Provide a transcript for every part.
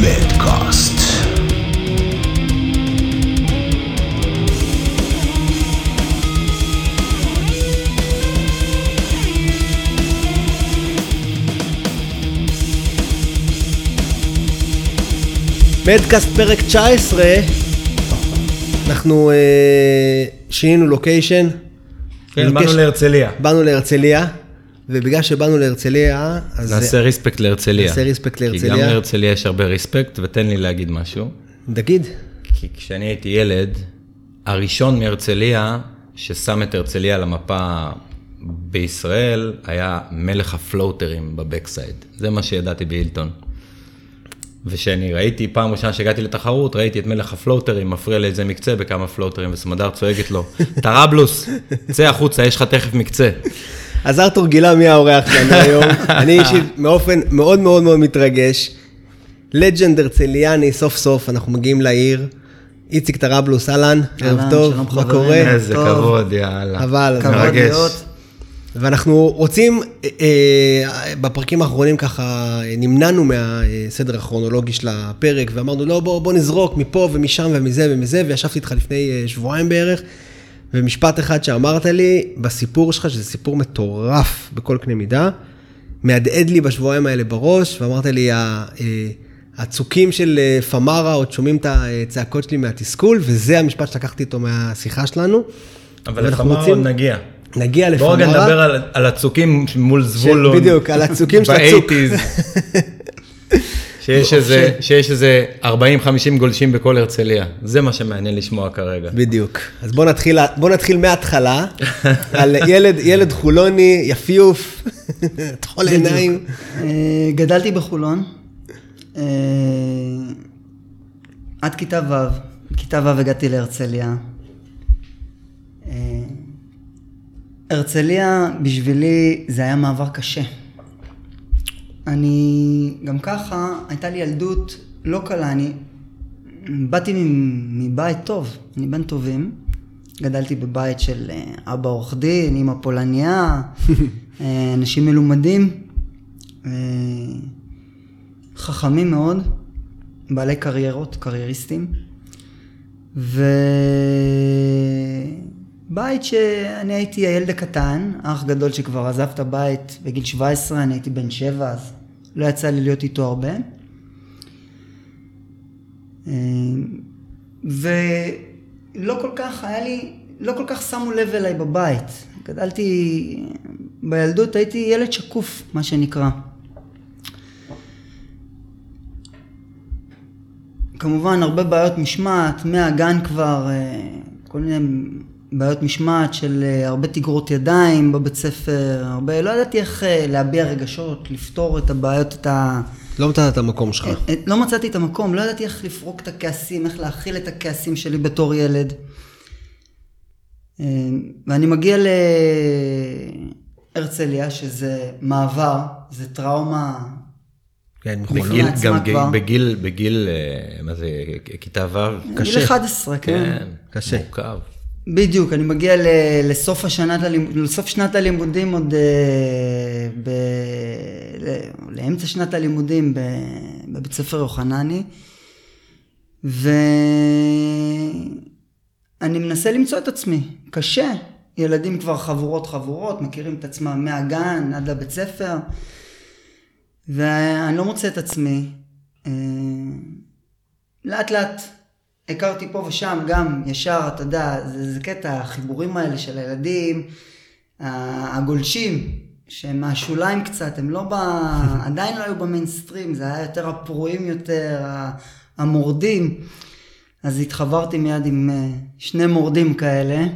מדקאסט. פרק 19, אנחנו אה, שינינו לוקיישן. כן, באנו להרצליה. באנו להרצליה, ובגלל שבאנו להרצליה, אז נעשה respect להרצליה. נעשה respect כי גם להרצליה. להרצליה יש הרבה respect, ותן לי להגיד משהו. תגיד, כי כשאני הייתי ילד, הראשון מהרצליה ששם את הרצליה על המפה בישראל, היה מלך ה floater ים ב backside. זה מה שידעתי בהילטון. וכשאני ראיתי, פעם ראשונה שהגעתי לתחרות, ראיתי את מלך ה floater ים מפריע לאיזה מקצה בכמה floater ים, וסמדר צועקת לו, טראבלוס, צא החוצה, יש לך תכף מקצה. אז ארתור גילה מי האורח שלנו היום. אני אישית באופן מאוד מאוד מאוד מתרגש. לג'נד הרצליאני, סוף סוף אנחנו מגיעים לעיר. איציק טראבלוס, אהלן, ערב טוב, מה. קורה? איזה. כבוד, יאללה. חבל, כבוד מרגש. ואנחנו רוצים, אה, אה, בפרקים האחרונים ככה, אה, נמנענו מהסדר הכרונולוגי של הפרק, ואמרנו, לא, בוא, בוא נזרוק מפה ומשם ומזה ומזה, וישבתי איתך לפני שבועיים בערך, ומשפט אחד שאמרת לי, בסיפור שלך, שזה סיפור מטורף בכל קנה מידה, מהדהד לי בשבועיים האלה בראש, ואמרת לי, הצוקים של פמרה עוד שומעים את הצעקות שלי מהתסכול, וזה המשפט שלקחתי איתו מהשיחה שלנו. אבל לפמרה רוצים- עוד נגיע. נגיע לפמרה. בואו רגע נדבר על, על הצוקים מול זבולון. בדיוק, על הצוקים של הצוק. ב-80's. שיש איזה, שיש איזה 40-50 גולשים בכל הרצליה. זה מה שמעניין לשמוע כרגע. בדיוק. אז בוא נתחיל, בוא נתחיל מההתחלה, על ילד, ילד חולוני, יפיוף, טחול עיניים. אה, גדלתי בחולון. אה, עד כיתה ו'. בכיתה ו' הגעתי להרצליה. הרצליה בשבילי זה היה מעבר קשה. אני גם ככה, הייתה לי ילדות לא קלה, אני באתי מבית טוב, אני בן טובים. גדלתי בבית של אה, אבא עורך דין, אמא פולניה, אה, אנשים מלומדים, אה, חכמים מאוד, בעלי קריירות, קרייריסטים. ובית שאני הייתי הילד הקטן, אח גדול שכבר עזב את הבית בגיל 17, אני הייתי בן 7, אז לא יצא לי להיות איתו הרבה. אה, ולא כל כך, היה לי, לא כל כך שמו לב אליי בבית. גדלתי, בילדות הייתי ילד שקוף, מה שנקרא. כמובן הרבה בעיות משמעת, מהגן כבר, אה, כל מיני בעיות משמעת של אה, הרבה תגרות ידיים בבית ספר, הרבה, לא ידעתי איך אה, להביע רגשות, לפתור את הבעיות, את ה... לא מצאת את המקום שלך. אה, לא מצאתי את המקום, לא ידעתי איך לפרוק את הכעסים, איך להכיל את הכעסים שלי בתור ילד. ואני מגיע להרצליה, שזה מעבר, זה טראומה כן, בגיל, גם כבר. בגיל, בגיל, מה זה, כיתה ו'? גיל 11, כן. כן, קשה. מורכב. בדיוק, אני מגיע ל- לסוף, השנת הלימוד, לסוף שנת הלימודים עוד, אה, ב, ל- לאמצע שנת הלימודים ב, בבית ספר יוחנני, ואני מנסה למצוא את עצמי, קשה, ילדים כבר חבורות חבורות, מכירים את עצמם מהגן עד לבית ספר, ואני לא מוצא את עצמי. אה, לאט לאט הכרתי פה ושם גם ישר, אתה יודע, זה, זה קטע, החיבורים האלה של הילדים, הגולשים, שהם מהשוליים קצת, הם לא ב... עדיין לא היו במיינסטרים, זה היה יותר הפרועים יותר, המורדים. אז התחברתי מיד עם אה, שני מורדים כאלה,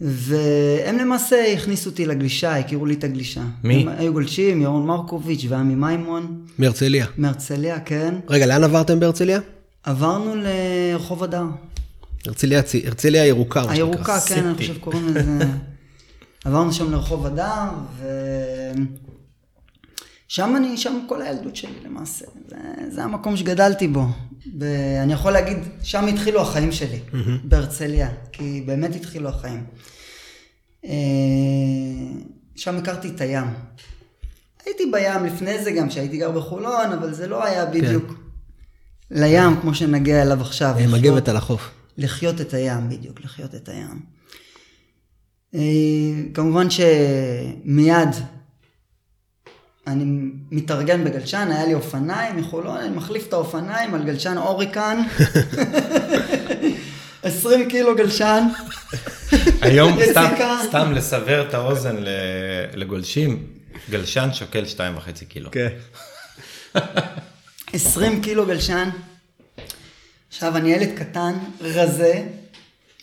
והם למעשה הכניסו אותי לגלישה, הכירו לי את הגלישה. מי? הם היו גולשים, ירון מרקוביץ' ועמי מימון, מהרצליה. מהרצליה, כן. רגע, לאן עברתם בהרצליה? עברנו לרחוב הדר. הרצליה, הרצליה הירוקה, מה שנקרא. הירוקה, כן, אני חושב קוראים לזה. עברנו שם לרחוב הדר, ו... שם אני, שם כל הילדות שלי למעשה. זה, זה המקום שגדלתי בו. ואני יכול להגיד, שם התחילו החיים שלי, בהרצליה, כי באמת התחילו החיים. אה, שם הכרתי את הים. הייתי בים לפני זה גם, כשהייתי גר בחולון, אבל זה לא היה בדיוק לים כמו שנגיע אליו עכשיו. אה, מגבת על החוף. לחיות את הים, בדיוק, לחיות את הים. אה, כמובן שמיד אני מתארגן בגלשן, היה לי אופניים מחולון, אני מחליף את האופניים על גלשן אוריקן. 20 קילו גלשן. היום סתם. סתם לסבר את האוזן לגולשים, גלשן שוקל 2.5 קילו. כן. 20 קילו גלשן. עכשיו, אני ילד קטן, רזה,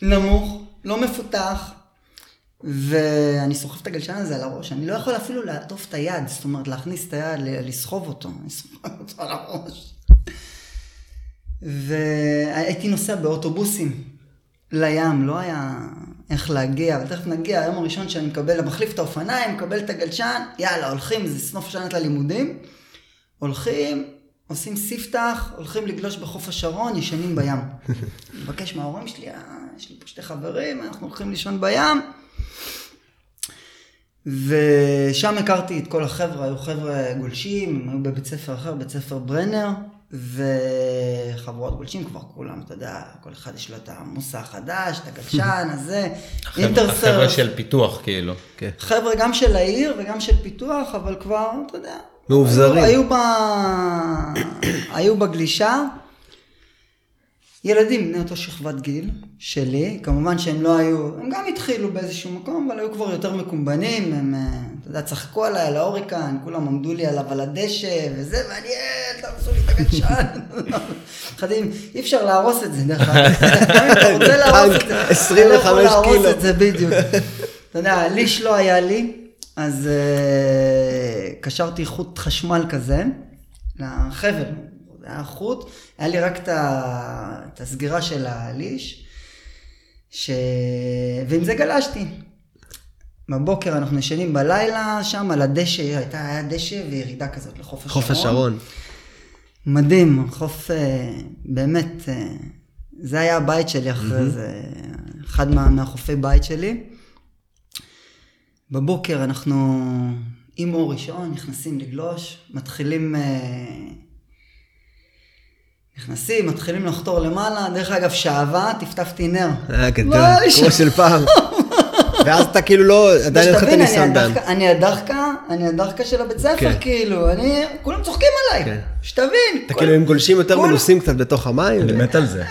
נמוך, לא מפותח, ואני סוחב את הגלשן הזה על הראש. אני לא יכול אפילו לעטוף את היד, זאת אומרת, להכניס את היד, לסחוב אותו. אני סוחב אותו על הראש. והייתי נוסע באוטובוסים לים, לא היה איך להגיע, אבל תכף נגיע, היום הראשון שאני מקבל, מחליף את האופניים, מקבל את הגלשן, יאללה, הולכים, זה סוף שנת הלימודים. הולכים, עושים ספתח, הולכים לגלוש בחוף השרון, ישנים בים. אני מבקש מההורים שלי, "אה, יש לי פה שתי חברים, אנחנו הולכים לישון בים. ושם הכרתי את כל החבר'ה, היו חבר'ה גולשים, הם היו בבית ספר אחר, בית ספר ברנר, וחבורות גולשים כבר כולם, אתה יודע, כל אחד יש לו את המוסע החדש, את הגלשן הזה, החבר'ה אינטרסרף. של פיתוח כאילו. כן. חבר'ה גם של העיר וגם של פיתוח, אבל כבר, אתה יודע. מאובזרים. היו, היו, ב... היו בגלישה. ילדים בני אותו שכבת גיל שלי, כמובן שהם לא היו, הם גם התחילו באיזשהו מקום, אבל היו כבר יותר מקומבנים, הם, אה, אתה יודע, צחקו עליי על ההוריקן, כולם עמדו לי עליו על הדשא וזה, ואני, אה, תעשו לי את הגלשן. חדים, אי אפשר להרוס את זה, דרך אגב. גם אם אתה רוצה להרוס את זה, 25 אתה לא יכול להרוס קילו. את זה בדיוק. אתה יודע, ליש לא היה לי, אז uh, קשרתי חוט חשמל כזה, לחבל, זה היה חוט, היה לי רק את, הסגירה של הליש, ש... ועם זה גלשתי. בבוקר אנחנו ישנים בלילה, שם על הדשא, הייתה, היה דשא וירידה כזאת לחוף השרון. חוף השרון. מדהים, חוף אה, באמת, אה, זה היה הבית שלי אחרי זה, אחד מה, מהחופי בית שלי. בבוקר אנחנו עם אור ראשון נכנסים לגלוש, מתחילים, אה, נכנסים, מתחילים לחתור למעלה, דרך אגב שעווה, טפטפתי נר. היה גדול, לא לי כמו של פעם. ואז אתה כאילו לא, עדיין אין לך את הניסיון בהם. הדחקה- אני הדחקה, אני הדחקה של הבית ספר, כן. כאילו, אני, כולם צוחקים עליי, כן. שתבין. אתה כל- כאילו עם גולשים יותר מנוסים קצת בתוך המים. אני מת על זה.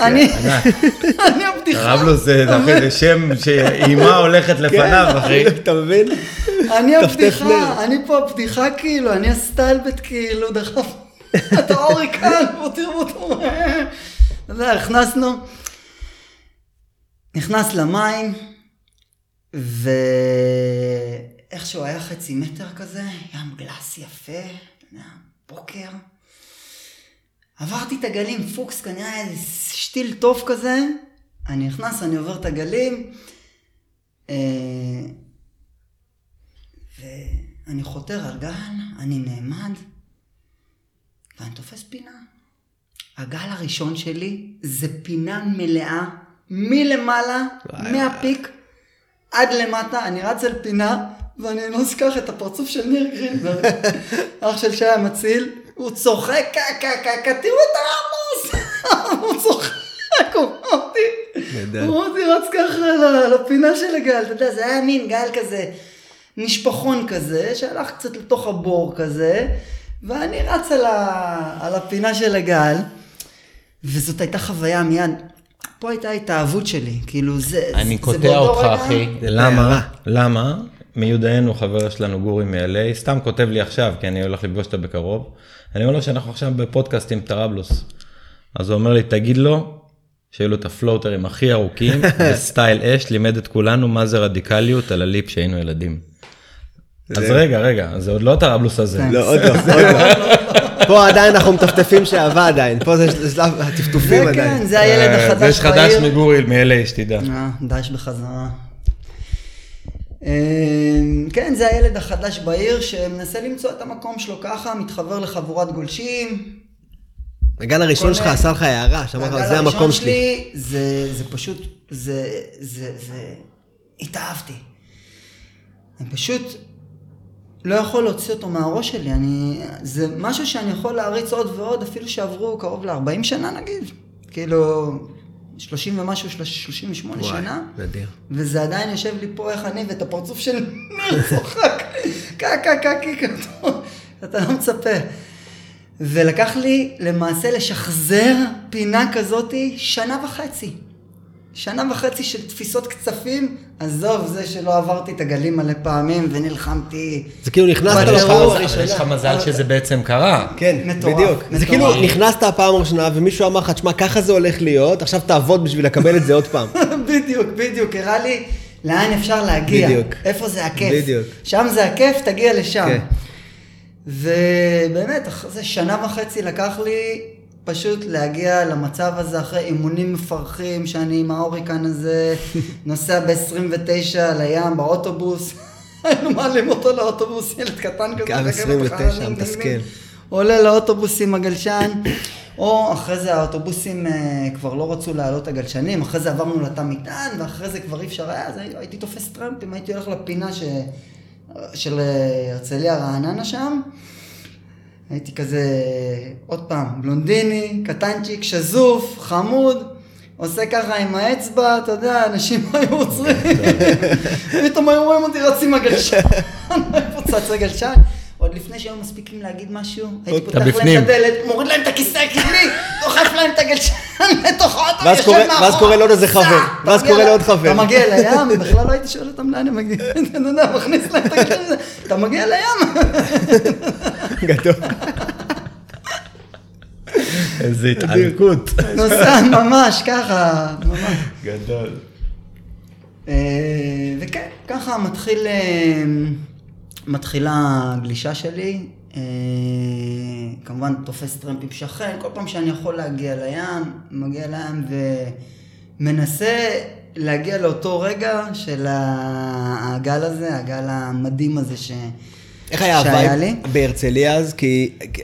אני, ענק. אני הבדיחה, טראבלוס זה שם שאימה הולכת לפניו, אחי. כן, אתה מבין? אני הבדיחה. אני פה הבדיחה כאילו, אני הסטלבט כאילו, דחף את ההוריקן, בוא תראו אותו, אתה הכנסנו, נכנס למים, ואיכשהו היה חצי מטר כזה, ים גלס יפה, בוקר. עברתי את הגלים, פוקס כנראה איזה שתיל טוב כזה, אני נכנס, אני עובר את הגלים, אה, ואני חותר על גל, אני נעמד, ואני תופס פינה. הגל הראשון שלי זה פינה מלאה, מלמעלה, מהפיק עד למטה, אני רץ על פינה, ואני לא אשכח את הפרצוף של ניר גרינברג, אח של שי המציל, הוא צוחק, קה קה קה תראו את הרמוס, הוא צוחק, הוא אותי. הוא אותי רץ ככה לפינה של הגל, אתה יודע, זה היה מין גל כזה, נשפחון כזה, שהלך קצת לתוך הבור כזה, ואני רץ על, ה, על הפינה של הגל, וזאת הייתה חוויה מיד. פה הייתה ההתאהבות שלי, כאילו זה... אני זה קוטע אותך, רגע- אחי. למה? למה? מיודענו, חבר שלנו, גורי מ-LA, סתם כותב לי עכשיו, כי אני הולך לפגוש אותו בקרוב. אני אומר לו שאנחנו עכשיו בפודקאסט עם טראבלוס. אז הוא אומר לי, תגיד לו, שהיו לו את ה floater ים הכי ארוכים, ב style אש, לימד את כולנו מה זה רדיקליות על ה lip שהיינו ילדים. אז רגע, רגע, זה עוד לא הטראבלוס הזה. כן. לא, עוד לא, עוד לא. פה עדיין אנחנו מטפטפים שעבה עדיין, פה זה זה שלב הטפטופים זה עדיין. כן, זה הילד אה, החדש זה יש חדש בעיר. מגורי מ-LA, שתדע. אה, דש בחזרה. כן, זה הילד החדש בעיר שמנסה למצוא את המקום שלו ככה, מתחבר לחבורת גולשים. הגל הראשון שלך עשה לך הערה, שאמר לך, זה המקום שלי. שלי, זה, זה פשוט, זה, זה, זה, התאהבתי. אני פשוט לא יכול להוציא אותו מהראש שלי, אני, זה משהו שאני יכול להריץ עוד ועוד, אפילו שעברו קרוב ל-40 שנה נגיד, כאילו, 30 ומשהו, 38 וואי, שנה. נדיר. וזה עדיין יושב לי פה איך אני ואת הפרצוף של ניר צוחק, קקה קקי כתוב, אתה לא מצפה. ולקח לי למעשה לשחזר פינה כזאתי שנה וחצי. שנה וחצי של תפיסות קצפים, עזוב זה שלא עברתי את הגלים מלא פעמים ונלחמתי. זה כאילו נכנסת. לפעם אבל הראשונה. יש לך מזל שזה בעצם קרה. כן, מטורף, בדיוק. זה מטורף. כאילו נכנסת הפעם הראשונה ומישהו אמר לך, תשמע, ככה זה הולך להיות, עכשיו תעבוד בשביל לקבל את זה עוד פעם. בדיוק, בדיוק, הראה לי לאן אפשר להגיע. בדיוק. איפה זה הכיף. בדיוק. שם זה הכיף, תגיע לשם. כן. ובאמת, אחרי זה שנה וחצי לקח לי פשוט להגיע למצב הזה אחרי אימונים מפרכים, שאני עם ההוריקן הזה נוסע ב-29 לים באוטובוס. היינו מעלים אותו לאוטובוס, ילד קטן כזה. רכבת 29, אחריו, נעים, מתסכל. עולה לאוטובוס עם הגלשן, או אחרי זה האוטובוסים אה, כבר לא רצו לעלות הגלשנים, אחרי זה עברנו לתא מטען, ואחרי זה כבר אי אפשר היה, אז הייתי תופס טרמפים, הייתי הולך לפינה ש... של אה, הרצליה רעננה שם. הייתי כזה, עוד פעם, בלונדיני, קטנצ'יק, שזוף, חמוד, עושה ככה עם האצבע, אתה יודע, אנשים היו עוצרים, פתאום היו רואים אותי רץ עם הגלשן, איפה צץ הגלשן? עוד לפני שהיו מספיקים להגיד משהו, הייתי פותח להם. את הדלת, מוריד להם את הכיסא הקדמי, דוחף להם את הגלשן לתוך האוטו, קורה- מאחורה. ואז קורה לעוד איזה חבר, ואז ל- לעוד חבר. אתה מגיע לים, בכלל לא הייתי שואל אותם לאן הם מגיעים, אתה יודע, מכניס להם את הגלשן, אתה מגיע לים. גדול. איזה התעלקות. נוסע ממש ככה, ממש. גדול. אה, וכן, ככה מתחיל, אה, מתחילה הגלישה שלי. אה, כמובן תופס טרמפ עם שכן, כל פעם שאני יכול להגיע לים, מגיע לים ומנסה להגיע לאותו רגע של הגל הזה, הגל המדהים הזה ש... איך היה ה vibe לי. בהרצליה אז? כי כי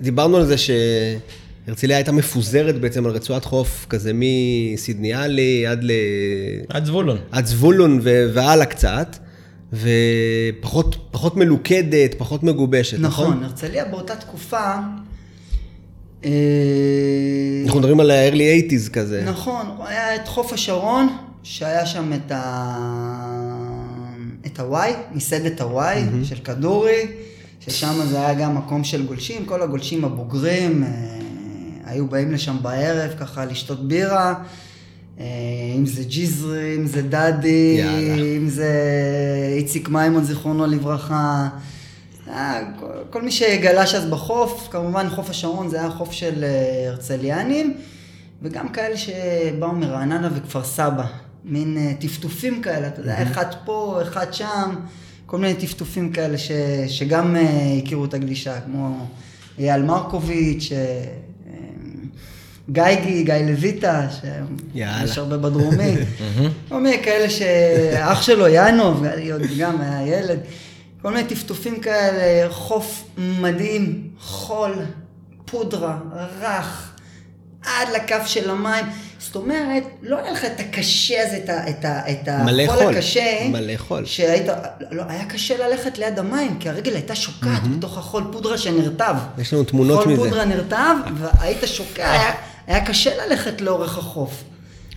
דיברנו על זה שהרצליה הייתה מפוזרת בעצם על רצועת חוף כזה מסידניאלי עד ל... עד זבולון. עד זבולון ו- והלאה קצת, ופחות פחות מלוכדת, פחות מגובשת, נכון? נכון, הרצליה באותה תקופה... אה, אנחנו מדברים על ה-early 80's כזה. נכון, היה את חוף השרון, שהיה שם את ה... את הוואי, מסעדת הוואי של כדורי, ששם זה היה גם מקום של גולשים, כל הגולשים הבוגרים אה, היו באים לשם בערב ככה לשתות בירה, אם זה ג'יזרי, אם זה דדי, יאללה. אם זה איציק מימון זיכרונו לברכה. אה, כל, כל מי שגלש אז בחוף, כמובן חוף השרון זה היה חוף של אה, הרצליאנים, וגם כאלה שבאו מרעננה וכפר סבא. מין אה, טפטופים כאלה, אתה יודע, אחד פה, אחד שם, כל מיני טפטופים כאלה ש, שגם אה, הכירו את הגלישה, כמו אייל מרקוביץ', אה, אה, גייגי, גיא לויטה. שיש הרבה בדרומי, כל מיני כאלה שאח שלו עוד גם היה ילד, כל מיני טפטופים כאלה, חוף מדהים, חול, פודרה, רך, עד לכף של המים. זאת אומרת, לא היה לך את הקשה הזה, את, ה, את, ה, את החול חול, הקשה. מלא חול. שהיית, לא, היה קשה ללכת ליד המים, כי הרגל הייתה שוקעת בתוך החול פודרה שנרטב. יש לנו תמונות חול מזה. פודרה נרטב, והיית שוקע, היה, היה קשה ללכת לאורך החוף.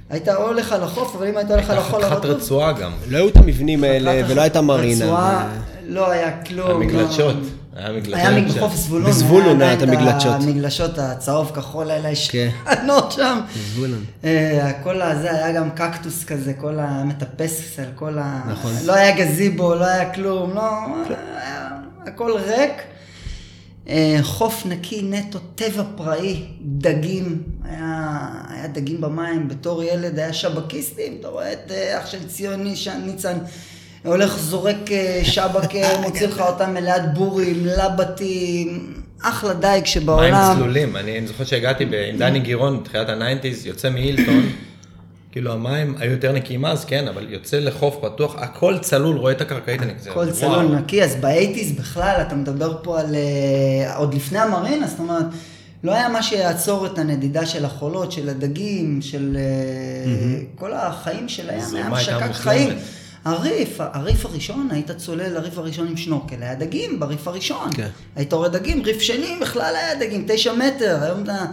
היית הולך על החוף, אבל אם היית הולך על החול חתיכת הרטוב... רצועה גם. לא היו את המבנים האלה ולא הייתה מרינה. רצועה, לא היה כלום. המגלשות. לא. היה מגלשות. היה. מחוף זבולון. בזבולון היה את המגלשות. המגלשות הצהוב כחול האלה כן. ישנות שם. זבולון. אה, כל הזה היה גם קקטוס כזה, כל המטפס על כל ה... נכון. לא היה גזיבו, לא היה כלום, לא... הכל ריק. אה, חוף נקי, נטו, טבע פראי, דגים, היה, היה דגים במים, בתור ילד היה שבקיסטים, אתה רואה את אה, אח של ציוני, ניצן, הולך זורק אה, שבק, אה, מוציא לך אותם מליד בורים, לבטים, אחלה דייג מים שבעולם. צלולים, אני זוכר שהגעתי עם דני גירון בתחילת ה nineties, יוצא מהילטון, כאילו המים היו יותר נקיים אז, כן, אבל יוצא לחוף פתוח, הכל צלול, רואה את הקרקעית, אני כזה, כל וואו. צלול נקי, אז ב eighties בכלל, אתה מדבר פה על... אה, עוד לפני המרינה, זאת אומרת, לא היה מה שיעצור את הנדידה של החולות, של הדגים, של אה, כל החיים של הים, היה משקק. חיים. הריף, הריף הראשון, היית צולל לריף הראשון עם שנורקל, היה דגים בריף הראשון. כן. היית רואה דגים, ריף שני בכלל היה דגים, תשע מטר, היום אתה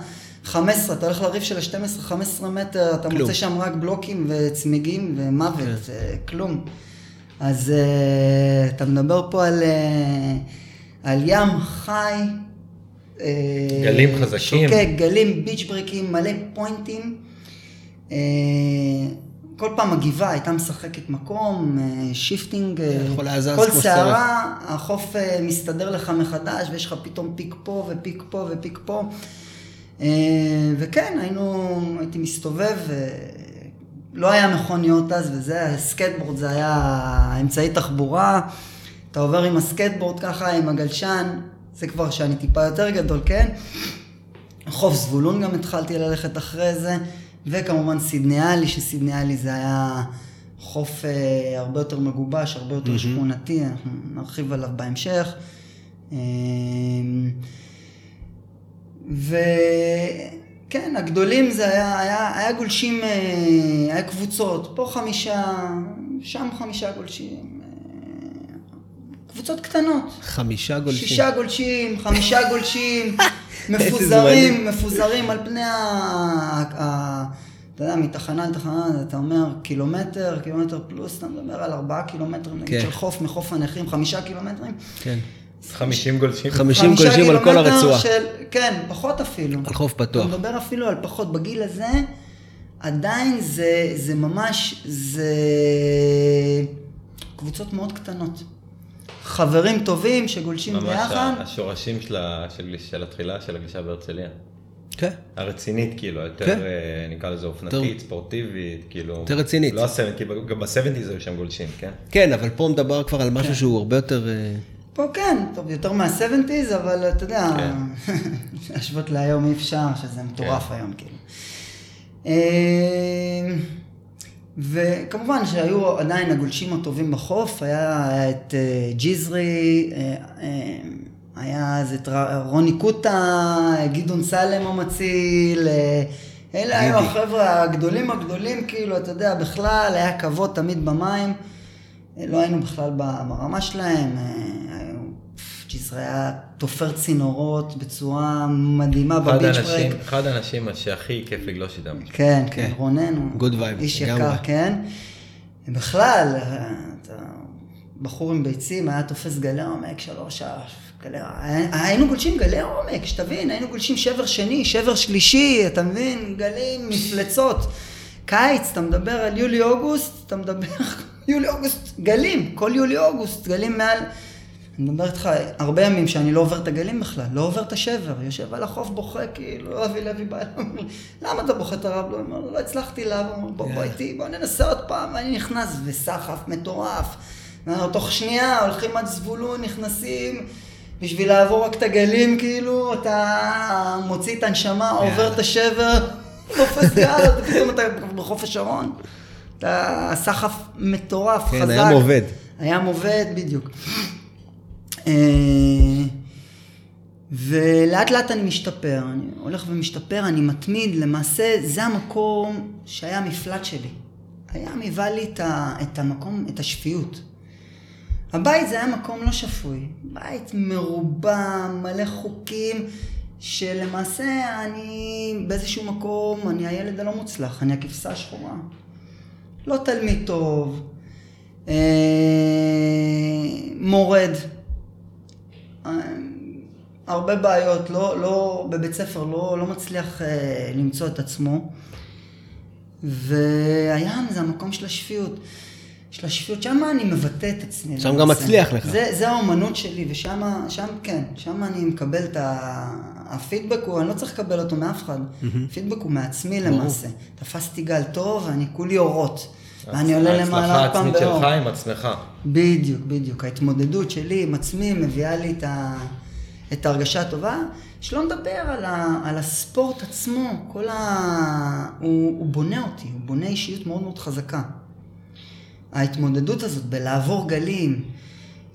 15, אתה הולך לריף של ה-12-15 מטר, אתה כלום. מוצא שם רק בלוקים וצמיגים ומוות, כן. כלום. אז אה, אתה מדבר פה על, אה, על ים חי. אה, גלים חזקים. שוקק, גלים, ביץ' בריקים, מלא פוינטים. אה, כל פעם הגבעה הייתה משחקת מקום, shifting, כל סערה, החוף מסתדר לך מחדש, ויש לך פתאום peak פה ו peak פה ו peak פה. אה, וכן, היינו, הייתי מסתובב, אה, לא היה מכוניות אז, וזה, הסקייטבורד זה היה אמצעי תחבורה. אתה עובר עם הסקייטבורד ככה, עם הגלשן, זה כבר שאני טיפה יותר גדול, כן? חוף זבולון גם התחלתי ללכת אחרי זה, וכמובן סידניאלי, שסידניאלי זה היה חוף אה, הרבה יותר מגובש, הרבה יותר שכונתי, אנחנו נרחיב עליו בהמשך. אה, וכן, הגדולים זה היה, היה, היה גולשים, אה, היה קבוצות, פה חמישה, שם חמישה גולשים, אה, קבוצות קטנות. חמישה גולשים. שישה גולשים, חמישה גולשים, מפוזרים. מפוזרים על פני ה... ה... אתה יודע, מתחנה לתחנה, אתה אומר קילומטר, קילומטר פלוס, אתה מדבר על ארבעה קילומטרים נגיד כן. של חוף מחוף הנכים, חמישה קילומטרים. כן. 50 גולשים. חמישים חמישה גולשים על כל הרצועה. של, כן, פחות אפילו. על חוף פתוח. אתה מדבר אפילו על פחות. בגיל הזה, עדיין זה, זה ממש, זה קבוצות מאוד קטנות. חברים טובים שגולשים ממש ביחד. ה- השורשים של ה- של של התחילה של הגלישה בהרצליה. כן. הרצינית, כאילו, יותר, כן. אה, נקרא לזה אופנתית, ספורטיבית, כאילו... יותר רצינית. לא הסבנט, כי גם בסבנטיז היו שם גולשים, כן? כן, אבל פה מדבר כבר על כן. משהו שהוא הרבה יותר... פה כן, טוב, יותר מה-70's, אבל אתה יודע, כן. להשוות להיום אי אפשר, שזה מטורף כן. היום, כאילו. אה, וכמובן שהיו עדיין הגולשים הטובים בחוף, היה, את אה, ג'יזרי, אה, אה, היה אז את רוני קוטה, גדעון סלם המציל, אלה היו. החבר'ה הגדולים הגדולים, כאילו, אתה יודע, בכלל היה כבוד תמיד במים. לא היינו בכלל ברמה שלהם, ג'יזרי היה תופר צינורות בצורה מדהימה אחד בביץ' ברק. אחד האנשים שהכי כיף לגלוש איתם. כן, כן, כן. רונן הוא איש. יקר, כן. בכלל, אה, אתה בחור עם ביצים, היה תופס גלי עומק, שלוש, גלי, היינו גולשים גלי עומק, שתבין, היינו גולשים שבר שני, שבר שלישי, אתה מבין? גלים, מפלצות. קיץ, אתה מדבר על יולי-אוגוסט, אתה מדבר, יולי-אוגוסט, גלים, כל יולי-אוגוסט, גלים מעל... אני מדבר איתך הרבה ימים שאני לא עובר את הגלים בכלל, לא עובר את השבר, יושב על החוף בוכה, כאילו, אבי לוי בא אליי, למה אתה בוכה את הרב? לא, לא הצלחתי לעבור, בוא, בוא איתי, בוא ננסה עוד פעם, ואני נכנס, וסחף מטורף. תוך שנייה הולכים עד זבולון, נכנסים, בשביל לעבור רק את הגלים, כאילו, אתה מוציא את הנשמה, עובר את השבר, תופס גל, פתאום אתה בחוף השרון. אתה סחף מטורף, כן, חזק. הים עובד. הים עובד, בדיוק. אה, ולאט לאט אני משתפר, אני הולך ומשתפר, אני מתמיד, למעשה זה המקום שהיה המפלט שלי. הים היווה לי את, ה, את המקום, את השפיות. הבית זה היה מקום לא שפוי, בית מרובע, מלא חוקים, שלמעשה אני באיזשהו מקום, אני הילד הלא מוצלח, אני הכבשה השחורה. לא תלמיד טוב, אה, מורד, הרבה בעיות, לא, לא, בבית ספר לא, לא מצליח אה, למצוא את עצמו. והים זה המקום של השפיות. של השפיות, שם אני מבטא את עצמי. שם. גם מצליח לך. זה, זה האומנות שלי, ושם, שם כן, שם אני מקבל את ה... הפידבק הוא, אני לא צריך לקבל אותו מאף אחד. הפידבק הוא מעצמי. למעשה. תפסתי גל טוב, ואני כולי אורות. ואני עולה למעלה ההצלחה עוד פעם העצמית באור. שלך עם עצמך. בדיוק, בדיוק. ההתמודדות שלי עם עצמי מביאה לי את, ה... את ההרגשה הטובה, שלא נדבר על, ה, על הספורט עצמו, כל ה... הוא, הוא בונה אותי, הוא בונה אישיות מאוד מאוד חזקה. ההתמודדות הזאת בלעבור גלים,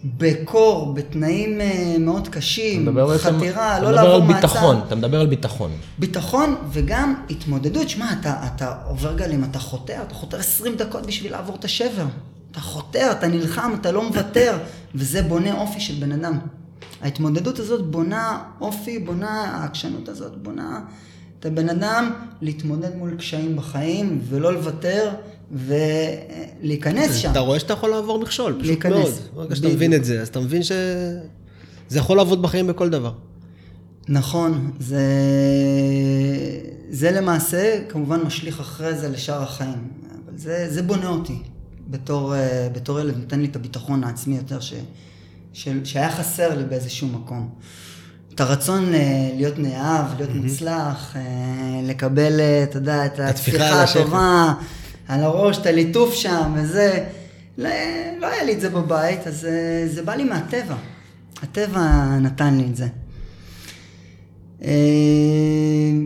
בקור, בתנאים אה, מאוד קשים, אתה מדבר בעצם- חתירה, אתה לא מדבר לעבור על מעצר. ביטחון, אתה מדבר על ביטחון. ביטחון וגם התמודדות. שמע, אתה, אתה עובר גלים, אתה חותר, אתה חותר 20 דקות בשביל לעבור את השבר. אתה חותר, אתה נלחם, אתה לא מוותר, וזה בונה אופי של בן אדם. ההתמודדות הזאת בונה אופי, בונה, העקשנות הזאת בונה את הבן אדם להתמודד מול קשיים בחיים, ולא לוותר, ולהיכנס שם. אתה רואה שאתה יכול לעבור מכשול, פשוט להיכנס. מאוד. ברגע שאתה. מבין את זה, אז אתה מבין שזה יכול לעבוד בחיים בכל דבר. נכון, זה, זה למעשה כמובן משליך אחרי זה לשאר החיים, אבל זה, זה בונה אותי בתור, אה, בתור ילד, נותן לי את הביטחון העצמי יותר ש, של, שהיה חסר לי באיזשהו מקום. את הרצון אה, להיות נאהב, להיות מוצלח, אה, לקבל, אתה יודע, את השכם. הטובה על הראש, את הליטוף שם וזה. לא, לא היה לי את זה בבית, אז אה, זה בא לי מהטבע. הטבע נתן לי את זה. אה,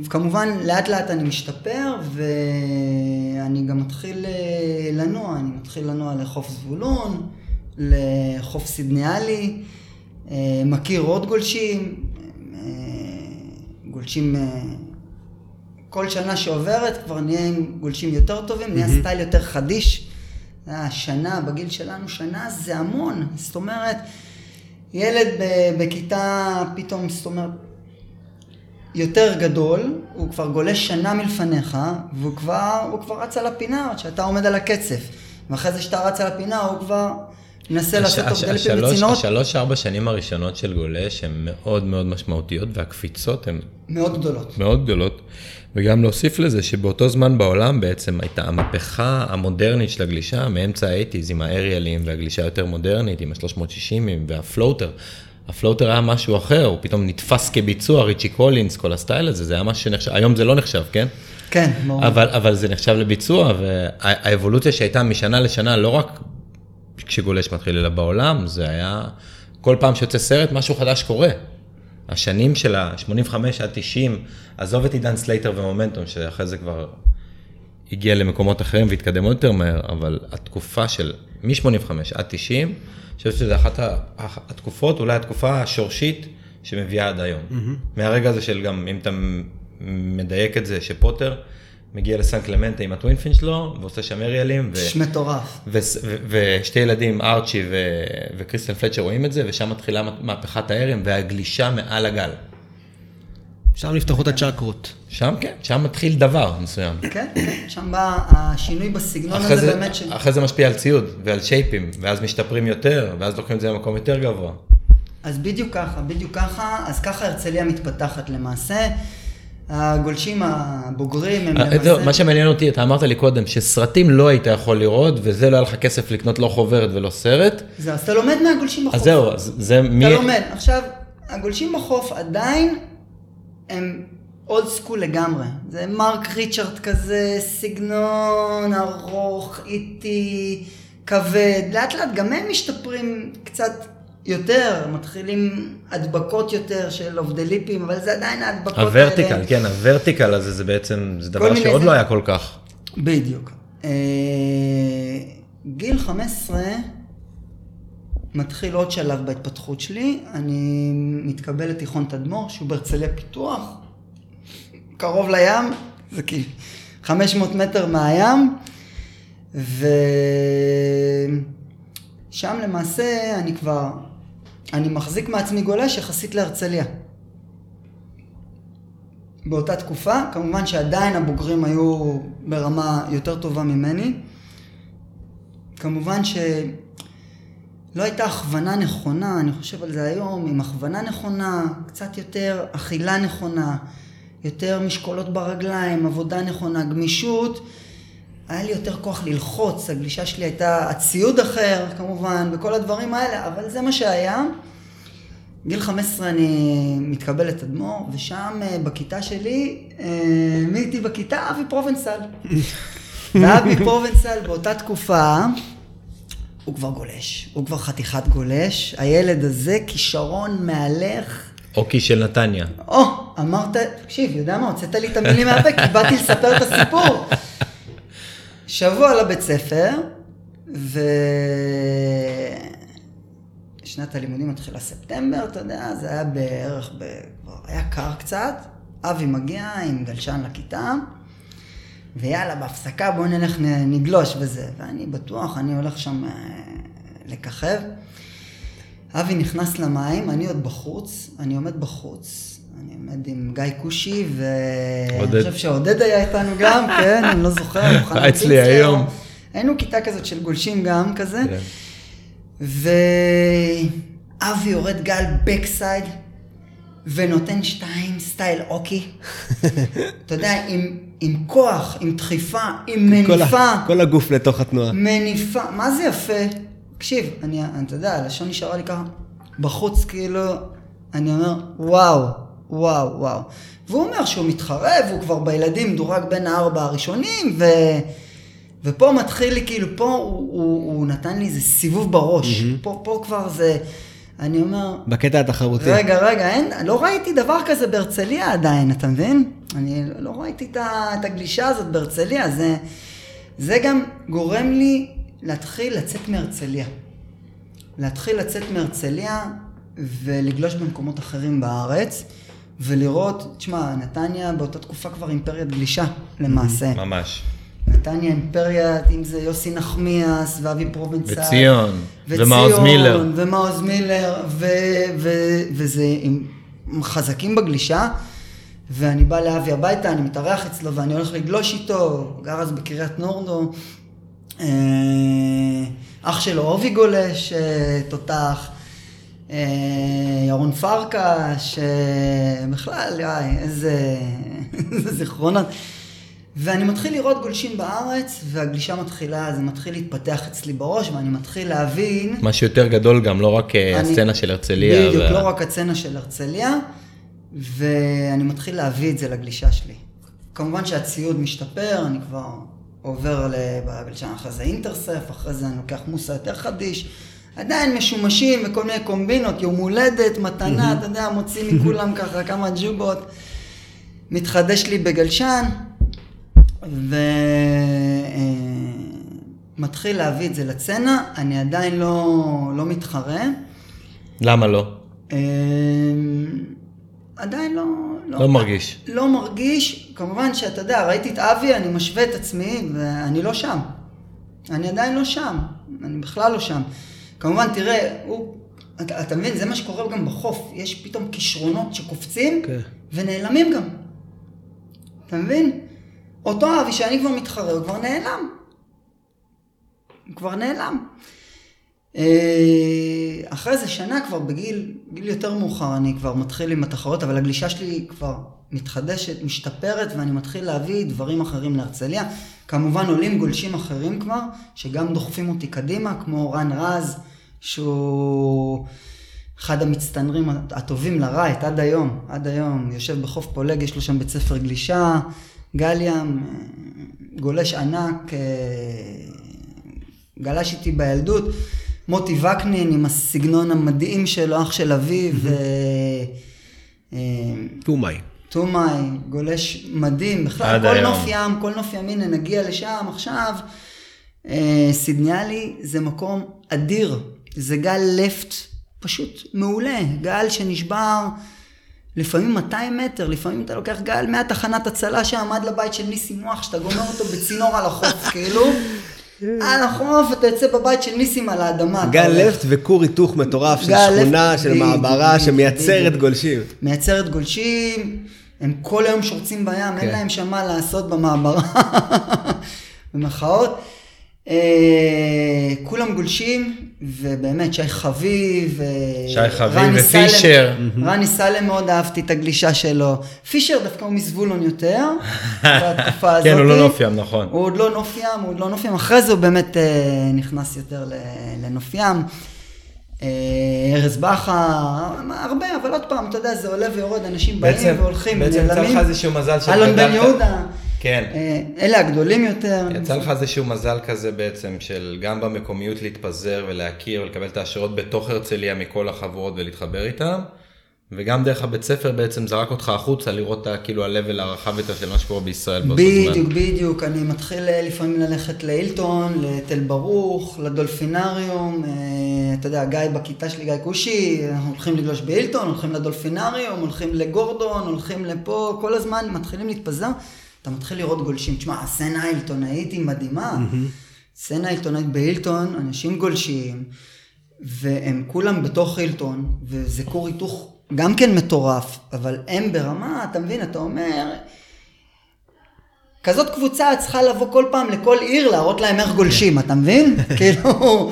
כמובן, לאט לאט אני משתפר, ואני גם מתחיל אה, לנוע, אני מתחיל לנוע לחוף זבולון, לחוף סידניאלי, מכיר עוד גולשים, גולשים, כל שנה שעוברת כבר נהיה עם גולשים יותר טובים, נהיה סטייל יותר חדיש. אה, שנה, בגיל שלנו, שנה זה המון, זאת אומרת, ילד ב- בכיתה פתאום, זאת אומרת, יותר גדול, הוא כבר גולש שנה מלפניך, והוא כבר, כבר רץ על הפינה, עד שאתה עומד על הקצף. ואחרי זה שאתה רץ על הפינה, הוא כבר מנסה לעשות הש- אופגליפים השלוש- בצינורות. השלוש-ארבע שנים הראשונות של גולש הן מאוד מאוד משמעותיות, והקפיצות הן מאוד גדולות. מאוד גדולות. וגם להוסיף לזה שבאותו זמן בעולם בעצם הייתה המהפכה המודרנית של הגלישה מאמצע ה eighties עם ה aerial ים והגלישה היותר מודרנית עם ה-360 וה floater. ה floater היה משהו אחר, הוא פתאום נתפס כביצוע, ריצ'י קולינס, כל ה style הזה, זה היה משהו שנחשב, היום זה לא נחשב, כן? כן, ברור. אבל, אבל זה נחשב לביצוע, והאבולוציה שהייתה משנה לשנה, לא רק כשגולש מתחיל, אלא בעולם, זה היה, כל פעם שיוצא סרט, משהו חדש קורה. השנים של ה-85 עד 90, עזוב את עידן סלייטר ומומנטום, שאחרי זה כבר הגיע למקומות אחרים והתקדם עוד יותר מהר, אבל התקופה של מ-85 עד 90, אני חושב שזו אחת התקופות, אולי התקופה השורשית שמביאה עד היום. מהרגע הזה של גם, אם אתה מדייק את זה, שפוטז מגיע לסן קלמנטה עם ה twin fin שלו, ועושה שם aerial ים, ו... מטורף. ו- ו- ושתי ילדים, ארצ'י ו- וקריסטן פלצ'ר רואים את זה, ושם מתחילה מהפכת הארם והגלישה מעל הגל. שם נפתחו את הצ'קרות. שם כן, שם מתחיל דבר מסוים. כן, כן, שם בא השינוי בסגנון הזה זה, באמת של... אחרי זה משפיע על ציוד ועל שייפים, ואז משתפרים יותר, ואז לוקחים את זה למקום יותר גבוה. אז בדיוק ככה, בדיוק ככה, אז ככה הרצליה מתפתחת למעשה. הגולשים הבוגרים הם אה, למעשה... זהו, מה שמעניין אותי, אתה אמרת לי קודם, שסרטים לא היית יכול לראות, וזה לא היה לך כסף לקנות לא חוברת ולא סרט, זה, אז אתה לומד מהגולשים בחוף. אז זהו, אז זה מי... אתה לומד. עכשיו, הגולשים בחוף עדיין הם אולד סקול לגמרי. זה מרק ריצ'רד כזה, סגנון ארוך, איטי, כבד. לאט לאט גם הם משתפרים קצת יותר, מתחילים הדבקות יותר של אובדליפים, אבל זה עדיין ההדבקות האלה. הוורטיקל, כן, הוורטיקל הזה זה בעצם, זה דבר שעוד זה- לא היה כל כך. בדיוק. אה, גיל 15 מתחיל עוד שלב בהתפתחות שלי, אני מתקבל לתיכון תדמור, שהוא בהרצליה פיתוח, קרוב לים, זה כאילו 500 מטר מהים, ושם למעשה אני כבר, אני מחזיק מעצמי גולש יחסית להרצליה. באותה תקופה, כמובן שעדיין הבוגרים היו ברמה יותר טובה ממני. כמובן שלא הייתה הכוונה נכונה, אני חושב על זה היום, עם הכוונה נכונה, קצת יותר אכילה נכונה, יותר משקולות ברגליים, עבודה נכונה, גמישות. היה לי יותר כוח ללחוץ, הגלישה שלי הייתה, הציוד אחר כמובן, וכל הדברים האלה, אבל זה מה שהיה. גיל 15 אני מתקבל לתדמור, ושם אה, בכיתה שלי, אה, מי איתי בכיתה? אבי פרובנסל. ואבי פרובנסל באותה תקופה, הוא כבר גולש, הוא כבר חתיכת גולש. הילד הזה, כישרון מהלך. אוקי של נתניה. או, אמרת, תקשיב, יודע מה, הוצאת לי את המילים מהפה, כי באתי לספר את הסיפור. שבוע לבית ספר, ושנת הלימודים מתחילה ספטמבר, אתה יודע, זה היה בערך, ב... היה קר קצת. אבי מגיע עם גלשן לכיתה, ויאללה, בהפסקה בואו נלך נגלוש וזה. ואני בטוח, אני הולך שם אה, לככב. אבי נכנס למים, אני עוד בחוץ, אני עומד בחוץ, אני עומד עם גיא כושי, ואני. חושב שעודד היה איתנו גם, כן, אני לא זוכר, אצלי. היום. היינו כיתה כזאת של גולשים גם כזה, כן. ואבי יורד גל בקסייד, ונותן שתיים סטייל אוקי. אתה יודע, עם, עם כוח, עם דחיפה, עם כל ה- מניפה. כל הגוף לתוך התנועה. מניפה, מה זה יפה? תקשיב, אני, אתה יודע, הלשון נשארה לי ככה, בחוץ כאילו, אני אומר, וואו, וואו, וואו. והוא אומר שהוא מתחרה, והוא כבר בילדים דורג בין הארבע הראשונים, ו... ופה מתחיל לי, כאילו, פה הוא, הוא, הוא נתן לי איזה סיבוב בראש. פה, פה כבר זה, אני אומר, בקטע התחרותי. רגע, רגע, אין, לא ראיתי דבר כזה בהרצליה עדיין, אתה מבין? אני לא ראיתי את, את הגלישה הזאת בהרצליה, זה, זה גם גורם לי להתחיל לצאת מהרצליה. להתחיל לצאת מהרצליה ולגלוש במקומות אחרים בארץ, ולראות, תשמע, נתניה באותה תקופה כבר אימפריית גלישה, למעשה. ממש. נתניה אימפריה, אם זה יוסי נחמיאס ואבי פרובנצל. וציון, ומעוז מילר. ומעוז מילר, ו- ו- וזה עם הם חזקים בגלישה. ואני בא לאבי הביתה, אני מתארח אצלו ואני הולך לגלוש איתו, גר אז בקריית נורדו. אה, אח שלו אובי גולש, אה, תותח. אה, ירון פרקש, אה, בכלל, יאי, איזה, איזה זיכרונות. ואני מתחיל לראות גולשים בארץ, והגלישה מתחילה, זה מתחיל להתפתח אצלי בראש, ואני מתחיל להבין... משהו יותר גדול גם, לא רק אה, אני- הסצנה של הרצליה. בדיוק, וה- לא רק הסצנה של הרצליה, ואני מתחיל להביא את זה לגלישה שלי. כמובן שהציוד משתפר, אני כבר עובר ל- בגלישה אחרי זה אינטרסף, אחרי זה אני לוקח מוסה יותר חדיש. עדיין משומשים וכל מיני קומבינות, יום הולדת, מתנה, אתה יודע, מוציא מכולם ככה כמה ג'ובות. מתחדש לי בגלשן, ומתחיל להביא את זה לצנע, אני עדיין לא, לא מתחרה. למה לא? אמ, עדיין לא... לא מרגיש. לא מרגיש, כמובן שאתה יודע, ראיתי את אבי, אני משווה את עצמי, ואני לא שם. אני עדיין לא שם, אני בכלל לא שם. כמובן, תראה, הוא, אתה, אתה מבין, זה מה שקורה גם בחוף, יש פתאום כישרונות שקופצים, כן. ונעלמים גם. אתה מבין? אותו אבי שאני כבר מתחרה, הוא כבר נעלם. הוא כבר נעלם. אה, אחרי איזה שנה כבר בגיל גיל יותר מאוחר אני כבר מתחיל עם התחרות, אבל הגלישה שלי כבר מתחדשת, משתפרת, ואני מתחיל להביא דברים אחרים להרצליה. כמובן עולים גולשים אחרים כבר, שגם דוחפים אותי קדימה, כמו רן רז, שהוא אחד המצטנרים הטובים לרייט עד היום, עד היום, יושב בחוף פולג, יש לו שם בית ספר גלישה, גליאם, אה, גולש ענק, אה, גלש איתי בילדות, מוטי וקנין עם הסגנון המדהים שלו, אח של אביו, ו... אה, טומאי. טומאי, גולש מדהים, בכלל כל היום. נוף ים, כל נוף ים, הנה נגיע לשם עכשיו. אה, סידניאלי זה מקום אדיר, זה גל לפט פשוט מעולה, גל שנשבר לפעמים 200 מטר, לפעמים אתה לוקח גל מהתחנת הצלה שם עד לבית של ניסים מוח, שאתה גומר אותו בצינור על החוף, כאילו. על החוף, אתה יוצא בבית של ניסים על האדמה. גל. לפט וכור היתוך מטורף של שכונה, של מעברה שמייצרת. גולשים. מייצרת גולשים, הם כל היום שורצים בים, אין כן. להם שם מה לעשות במעברה, במחאות. אה, כולם גולשים, ובאמת, שי חביב, שי חביב רני ופישר. סלם, רני סלם מאוד אהבתי את הגלישה שלו. פישר דווקא הוא מזבולון יותר, בתקופה הזאת. כן, הוא לא נוף ים, נכון. הוא עוד לא נוף ים, הוא עוד לא נוף ים, אחרי זה הוא באמת אה, נכנס יותר לנוף ים. אה, ארז בכר, הרבה, אבל עוד פעם, אתה יודע, זה עולה ויורד, אנשים באים והולכים, בעצם יצא נעלמים. לך איזשהו מזל אלון בן יהודה. כן. אה, אלה הגדולים יותר. יצא לך איזשהו מזל כזה בעצם של גם במקומיות להתפזר ולהכיר ולקבל את ההשערות בתוך הרצליה מכל החבורות ולהתחבר איתם, וגם דרך הבית ספר בעצם זרק אותך החוצה לראות את כאילו ה-level הרחב יותר של מה שקורה בישראל באותו בדיוק, זמן. בדיוק, אני מתחיל אה, לפעמים ללכת להילטון, לתל ברוך, לדולפינריום, אה, אתה יודע, גיא בכיתה שלי, גיא כושי, אנחנו הולכים לגלוש בהילטון, הולכים לדולפינריום, הולכים לגורדון, הולכים לפה, כל הזמן מתחילים להתפזר, אתה מתחיל לראות גולשים. תשמע, הסצנה העילטונאית היא מדהימה. סצנה העילטונאית בהילטון, אנשים גולשים, והם כולם בתוך הילטון, וזה כור היתוך גם כן מטורף, אבל הם ברמה, אתה מבין, אתה אומר, כזאת קבוצה צריכה לבוא כל פעם לכל עיר להראות להם איך גולשים, אתה מבין? כאילו,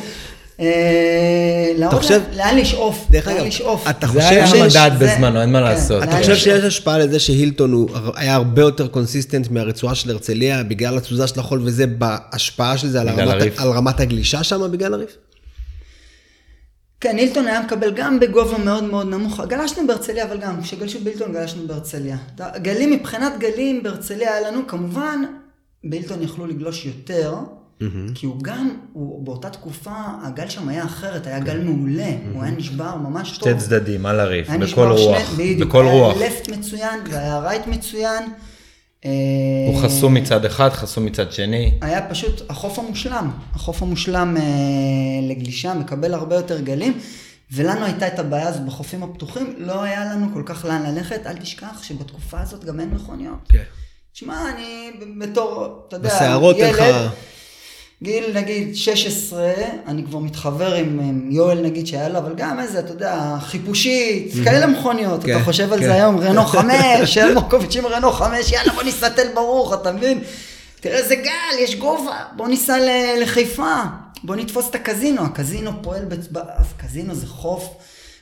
אה, חושב- להם לאן לשאוף, דרך לאן אגב, לשאוף. אתה זה חושב היה שיש- המדד זה- בזמנו, אין מה כן, לעשות. לאן אתה חושב. שיש השפעה לזה שהילטון היה הרבה יותר consistent מהרצועה של הרצליה בגלל התזוזה של החול וזה בהשפעה של זה. על רמת הגלישה שם בגלל ה reef? כן, הילטון היה מקבל גם בגובה מאוד מאוד נמוך. גלשנו בהרצליה, אבל גם, כשגלשו בהילטון גלשנו בהרצליה. גלים, מבחינת גלים בהרצליה היה לנו, כמובן, בהילטון יכלו לגלוש יותר, כי הוא גם, הוא, באותה תקופה, הגל שם היה אחרת, היה גל מעולה, הוא היה נשבר ממש טוב. שתי צדדים, על ה reef, בכל נשבר שני- רוח, בדיוק, בכל רוח. היה left מצוין והיה right מצוין. אה, הוא חסום מצד אחד, חסום מצד שני. היה פשוט החוף המושלם, החוף המושלם אה, לגלישה, מקבל הרבה יותר גלים, ולנו הייתה את הבעיה הזאת בחופים הפתוחים, לא היה לנו כל כך לאן ללכת, אל תשכח שבתקופה הזאת גם אין מכוניות. כן. תשמע, אני בתור, אתה יודע, אין לך... גיל נגיד 16, אני כבר מתחבר עם, עם יואל נגיד שהיה לו, אבל גם איזה, אתה יודע, חיפושית, כאלה מכוניות, כן, אתה חושב על כן. זה היום, רנו 5, אלמוקוביץ' עם רנו 5, יאללה בוא ניסע תל ברוך, אתה מבין? תראה איזה גל, יש גובה, בוא ניסע לחיפה, בוא נתפוס את הקזינו, הקזינו פועל, בצ- באף, קזינו זה חוף,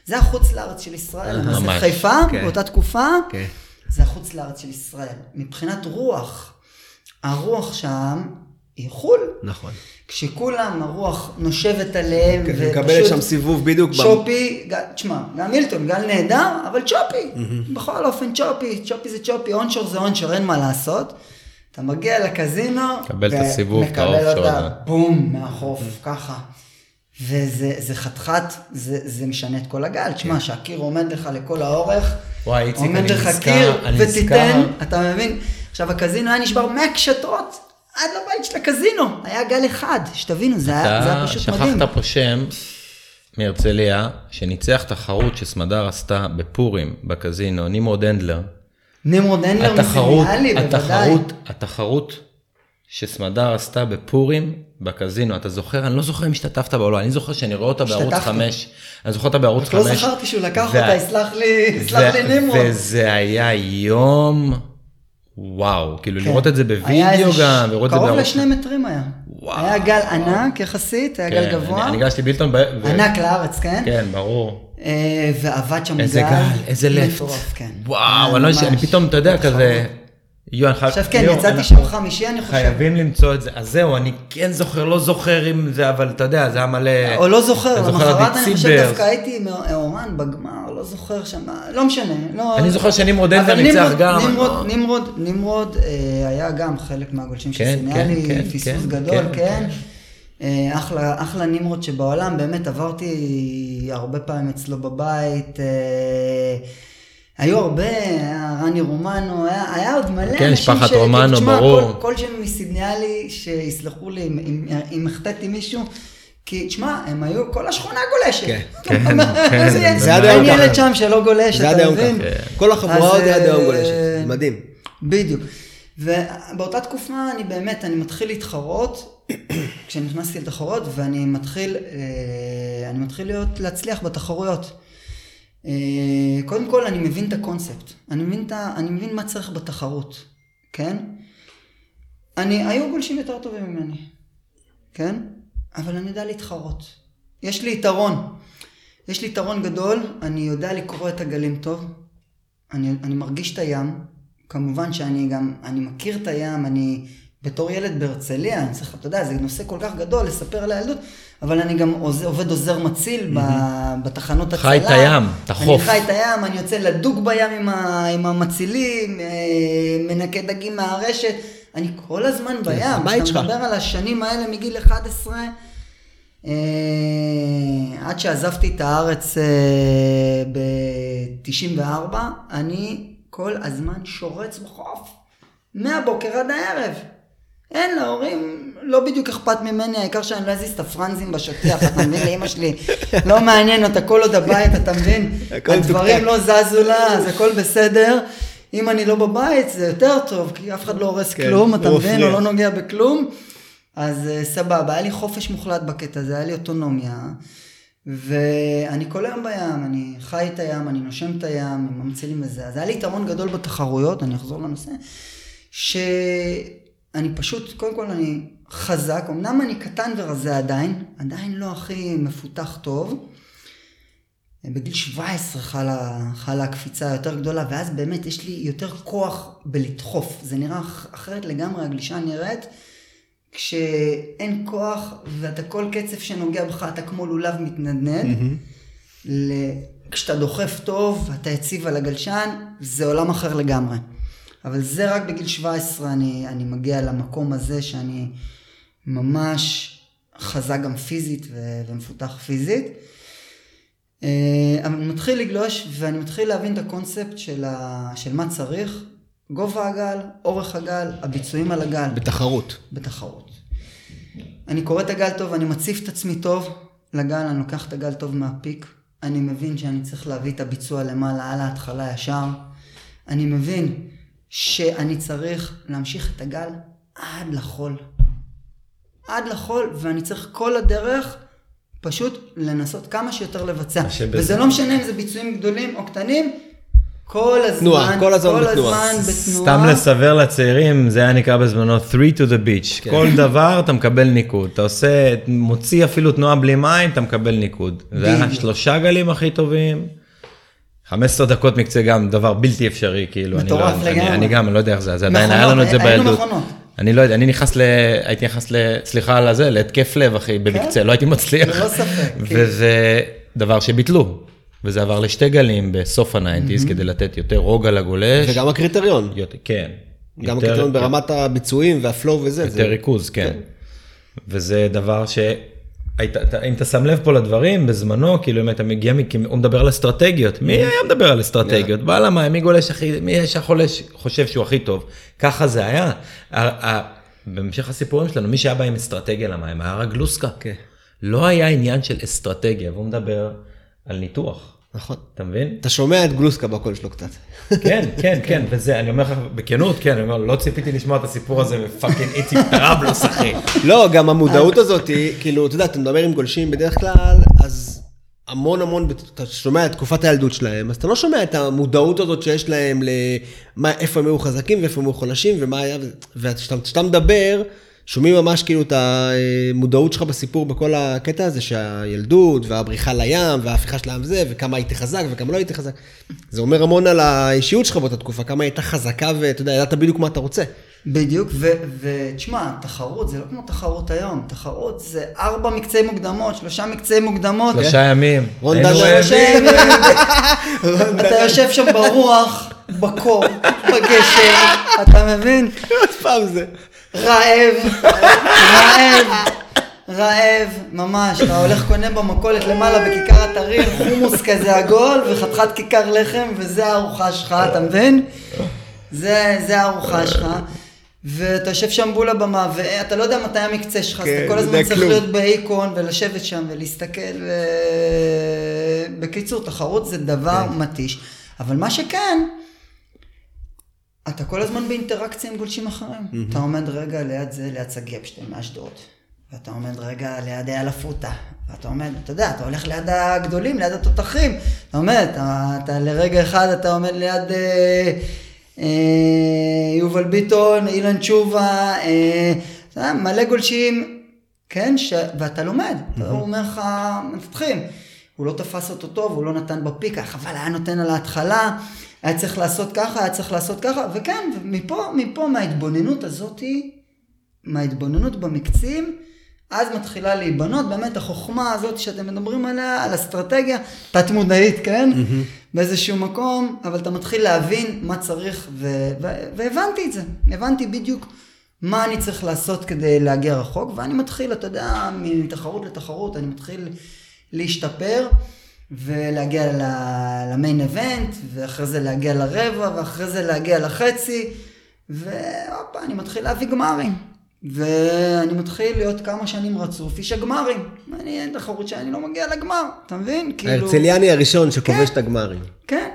זה החוץ לארץ של ישראל, ממש. חיפה, כן. באותה תקופה, כן. זה החוץ לארץ של ישראל. מבחינת רוח, הרוח שם חו"ל. נכון. כשכולם, הרוח נושבת עליהם, כן, מקבלת שם סיבוב בדיוק. ב- צ'ופי, תשמע, גם מילטון, גל נהדר, אבל צ'ופי. בכל אופן צ'ופי, צ'ופי זה צ'ופי, אונשור זה אונשור, אין מה לעשות. אתה מגיע לקזינו, מקבל את הסיבוב, את אותה. בום, מהחוף, ככה. וזה זה חתיכת, זה, זה משנה את כל הגל. תשמע, שהקיר עומד לך לכל האורך, כן. וואי, איציק, עומד אני לך נזכר, קיר, אני ותיתן, נזכר. אתה מבין? עכשיו, הקזינו היה נשבר מהקשתות עד לבית של הקזינו. היה גל אחד, שתבינו, זה היה, זה היה אתה פשוט מדהים. שכחת פה שם מהרצליה, שניצח תחרות שסמדר עשתה בפורים, בקזינו, נמרוד הנדלר. נמרוד הנדלר התחרות, מסיניאלי, בוודאי. התחרות, התחרות שסמדר עשתה בפורים בקזינו, אתה זוכר? אני לא זוכר אם השתתפת בה או לא, אני זוכר שאני רואה אותה בערוץ השתתפתי. 5, אני זוכר אותה בערוץ רק 5. לא זכרתי שהוא לקח אותה, יסלח לי, יסלח לי נמרוד. וזה היה יום, וואו, כאילו כן. לראות את זה בווידאו איזה גם, ש- לראות את זה קרוב בערוץ... לשני מטרים היה. וואו. היה גל ענק יחסית, היה גל כן, גבוה. אני גלשתי בילטון, ב- ו- ענק לארץ, כן? כן, ברור. אה, ועבד שם גל. איזה גל, איזה לפט. מטורף, כן. וואו, אני לא. אני פתאום, אתה יודע, כזה... יו, אני חייב... עכשיו כן, יצאתי שם חמישי, אני חושב. חייבים למצוא את זה. אז זהו, אני כן זוכר, לא זוכר אם זה, אבל אתה יודע, זה היה מלא... או לא זוכר, למחרת אני חושב. דווקא הייתי אומן בגמר, לא זוכר שם, לא משנה. לא- אני זוכר שנמרוד הנדלר ניצח גם. נמרוד, נמרוד, נמרוד אה, היה גם חלק מהגולשים של כן, סיניאלי, כן, כן, פיסוס כן, גדול, כן. אה, אחלה, אחלה נמרוד שבעולם, באמת עברתי הרבה פעמים אצלו בבית. היו הרבה, היה רני רומנו, היה, היה עוד מלא כן, אנשים משפחת ש- רומנו, תשמע, ברור. כל, כל שם מסידניאלי, שיסלחו לי אם- החטאתי מישהו, כי תשמע, הם היו, כל השכונה גולשת. כן, כן, כן, זה- זה עד אין היום ילד ככה. שם שלא גולש, אתה מבין? ככה. כל החבורה עוד עד היום אה, גולשת. מדהים. בדיוק. ובאותה תקופה אני באמת, אני מתחיל להתחרות, כשנכנסתי לתחרות, ואני מתחיל, אה, אני מתחיל להיות, להצליח בתחרויות. אה, קודם כל, אני מבין את הקונספט. אני מבין, את אני מבין מה צריך בתחרות, כן? אני, היו גולשים יותר טובים ממני, כן? אבל אני יודע להתחרות. יש לי יתרון. יש לי יתרון גדול, אני יודע לקרוא את הגלים טוב, אני, אני מרגיש את הים, כמובן שאני גם, אני מכיר את הים, אני בתור ילד בהרצליה, אני צריך, אתה יודע, זה נושא כל כך גדול לספר על הילדות, אבל אני גם עוז, עובד עוזר מציל ב, בתחנות הצלה. חי את הים, את החוף. אני חי את הים, אני יוצא לדוג בים עם, ה, עם המצילים, אה, מנקה דגים מהרשת, אני כל הזמן בים. הבית שלך. כשאתה מדבר על השנים האלה מגיל 11, אה, עד שעזבתי את הארץ אה, ב-94, אני כל הזמן שורץ בחוף. מהבוקר עד הערב. אין להורים, לא בדיוק אכפת ממני, העיקר שאני לא אזיז את הפרנזים בשטיח, אתה מבין? לאמא שלי לא מעניין אותה כל עוד הבית, אתה מבין? הדברים. לא זזו לה, אז הכל בסדר. אם אני לא בבית זה יותר טוב, כי אף אחד לא הורס כן, כלום, אתה מבין? או לא נוגע בכלום. אז אה, סבבה, היה לי חופש מוחלט בקטע הזה, היה לי אוטונומיה. ואני כל היום בים, אני חי את הים, אני נושם את הים, עם המצילים וזה. אז היה לי יתרון גדול בתחרויות, אני אחזור לנושא, שאני פשוט, קודם כל אני חזק, אמנם אני קטן ורזה עדיין, עדיין לא הכי מפותח טוב. בגיל 17 חלה, חלה הקפיצה היותר גדולה, ואז באמת יש לי יותר כוח בלדחוף. זה נראה אח- אחרת לגמרי, הגלישה נראית. כשאין כוח ואתה כל קצב שנוגע בך אתה כמו לולב מתנדנד. ל- כשאתה דוחף טוב ואתה יציב על הגלשן זה עולם אחר לגמרי. אבל זה רק בגיל 17 אני, אני מגיע למקום הזה שאני ממש חזק גם פיזית ו- ומפותח פיזית. אה, אבל אני מתחיל לגלוש ואני מתחיל להבין את הקונספט של, ה... של מה צריך, גובה הגל, אורך הגל, הביצועים על הגל. בתחרות. בתחרות. אני קורא את הגל טוב, אני מציף את עצמי טוב לגל, אני לוקח את הגל טוב מהפיק. אני מבין שאני צריך להביא את הביצוע למעלה, על ההתחלה ישר. אני מבין שאני צריך להמשיך את הגל עד לחול. עד לחול, ואני צריך כל הדרך פשוט לנסות כמה שיותר לבצע. וזה לא משנה אם זה ביצועים גדולים או קטנים, כל הזמן, תנועה, כל הזמן כל בתנועה. הזמן בתנועה. סתם לסבר לצעירים, זה היה נקרא בזמנו 3 to the beach. כן. כל דבר אתה מקבל ניקוד. אתה עושה, מוציא אפילו תנועה בלי מים, אתה מקבל ניקוד. זה היה. השלושה גלים הכי טובים. 15 דקות מקצה גם דבר בלתי אפשרי, כאילו. אני לא- אני-. אני גם, אני לא יודע איך זה, זה עדיין היה לנו את זה בילדות. אני לא יודע, אני נכנס ל... הייתי נכנס ל... סליחה על הזה, להתקף לב, אחי, במקצה, לא הייתי מצליח. ללא ספק, כן. וזה דבר שביטלו. וזה עבר לשתי גלים בסוף ה nineties, כדי לתת יותר רוגע לגולש. וגם הקריטריון. יותר, כן. גם יותר- הקריטריון ברמת הביצועים וה flow וזה. זה- יותר ריכוז, כן. וזה דבר ש... היית, אתה- אם אתה שם לב פה לדברים, בזמנו, כאילו אם אתה מגיע, הוא מדבר על אסטרטגיות, מי היה מדבר על אסטרטגיות? בעל המים, מי גולש הכי, מי שהחולש חושב שהוא הכי טוב? ככה זה היה. בהמשך הסיפורים שלנו, מי שהיה בא עם אסטרטגיה למים היה רק גלוסקה. כן. לא היה עניין של אסטרטגיה, והוא מדבר על ניתוח, נכון. אתה מבין? אתה שומע את גלוסקה בקול שלו קצת. כן, כן, כן, וזה, אני אומר לך בכנות, כן, אני אומר, לא ציפיתי לשמוע את הסיפור הזה מפאקינג איציק טראבלוס, אחי. לא, גם המודעות הזאת כאילו, אתה יודע, אתה מדבר עם גולשים בדרך כלל, אז המון המון, אתה שומע את תקופת הילדות שלהם, אז אתה לא שומע את המודעות הזאת שיש להם למה, איפה הם היו חזקים ואיפה הם היו חלשים ומה היה, וכשאתה כשאתה מדבר, שומעים ממש כאילו את המודעות שלך בסיפור בכל הקטע הזה, שהילדות והבריחה לים וההפיכה של הים זה, וכמה הייתי חזק וכמה לא הייתי חזק. זה אומר המון על האישיות שלך באותה תקופה, כמה הייתה חזקה ואתה יודע, ידעת בדיוק מה אתה רוצה. בדיוק, ו- ותשמע, תחרות זה לא כמו תחרות היום, תחרות זה ארבע מקצי מוקדמות, שלושה מקצי מוקדמות. שלושה ימים. רון. רעבים. שלושה ימים. אתה יושב שם ברוח, בקור, בגשם, אתה מבין? עוד פעם זה. רעב, רעב, רעב, ממש, אתה הולך קונה במכולת למעלה בכיכר אתרים, חומוס כזה עגול וחתיכת כיכר לחם וזה הארוחה שלך, אתה מבין? זה, זה הארוחה שלך. ואתה יושב שם מול הבמה, ואתה לא יודע מתי המקצה שלך, אז כן, אתה כל לא הזמן צריך כלום. להיות באיקון ולשבת שם ולהסתכל, ו... בקיצור, תחרות זה דבר כן. מתיש. אבל מה שכן, אתה כל הזמן באינטראקציה עם גולשים אחרים. אתה עומד רגע ליד זה, ליד שגיא אפשטיין מאשדוד. ואתה עומד רגע ליד אייל אפוטה. ואתה עומד, אתה יודע, אתה הולך ליד הגדולים, ליד התותחים. אתה עומד, אתה, אתה לרגע אחד אתה עומד ליד אה, אה, יובל ביטון, אילן תשובה, אה, אתה יודע, מלא גולשים, כן, ש... ואתה לומד. הוא אומר לך, מפתחים. הוא לא תפס אותו טוב, הוא לא נתן בפיק, היה חבל, היה נותן על ההתחלה, היה צריך לעשות ככה, היה צריך לעשות ככה, וכן, מפה, מפה, מההתבוננות הזאתי, מההתבוננות במקצים, אז מתחילה להיבנות באמת החוכמה הזאת שאתם מדברים עליה, על אסטרטגיה תת-מודעית, כן? באיזשהו מקום, אבל אתה מתחיל להבין מה צריך, ו- ו- והבנתי את זה, הבנתי בדיוק מה אני צריך לעשות כדי להגיע רחוק, ואני מתחיל, אתה יודע, מתחרות לתחרות, אני מתחיל להשתפר. ולהגיע למיין אבנט, ואחרי זה להגיע לרבע, ואחרי זה להגיע לחצי, והופה, אני מתחיל להביא גמרים. ואני מתחיל להיות כמה שנים רצוף איש הגמרים. אני אין תחרות שאני לא מגיע לגמר, אתה מבין? כאילו... ההרצליאני הראשון שכובש כן. את הגמרים. כן.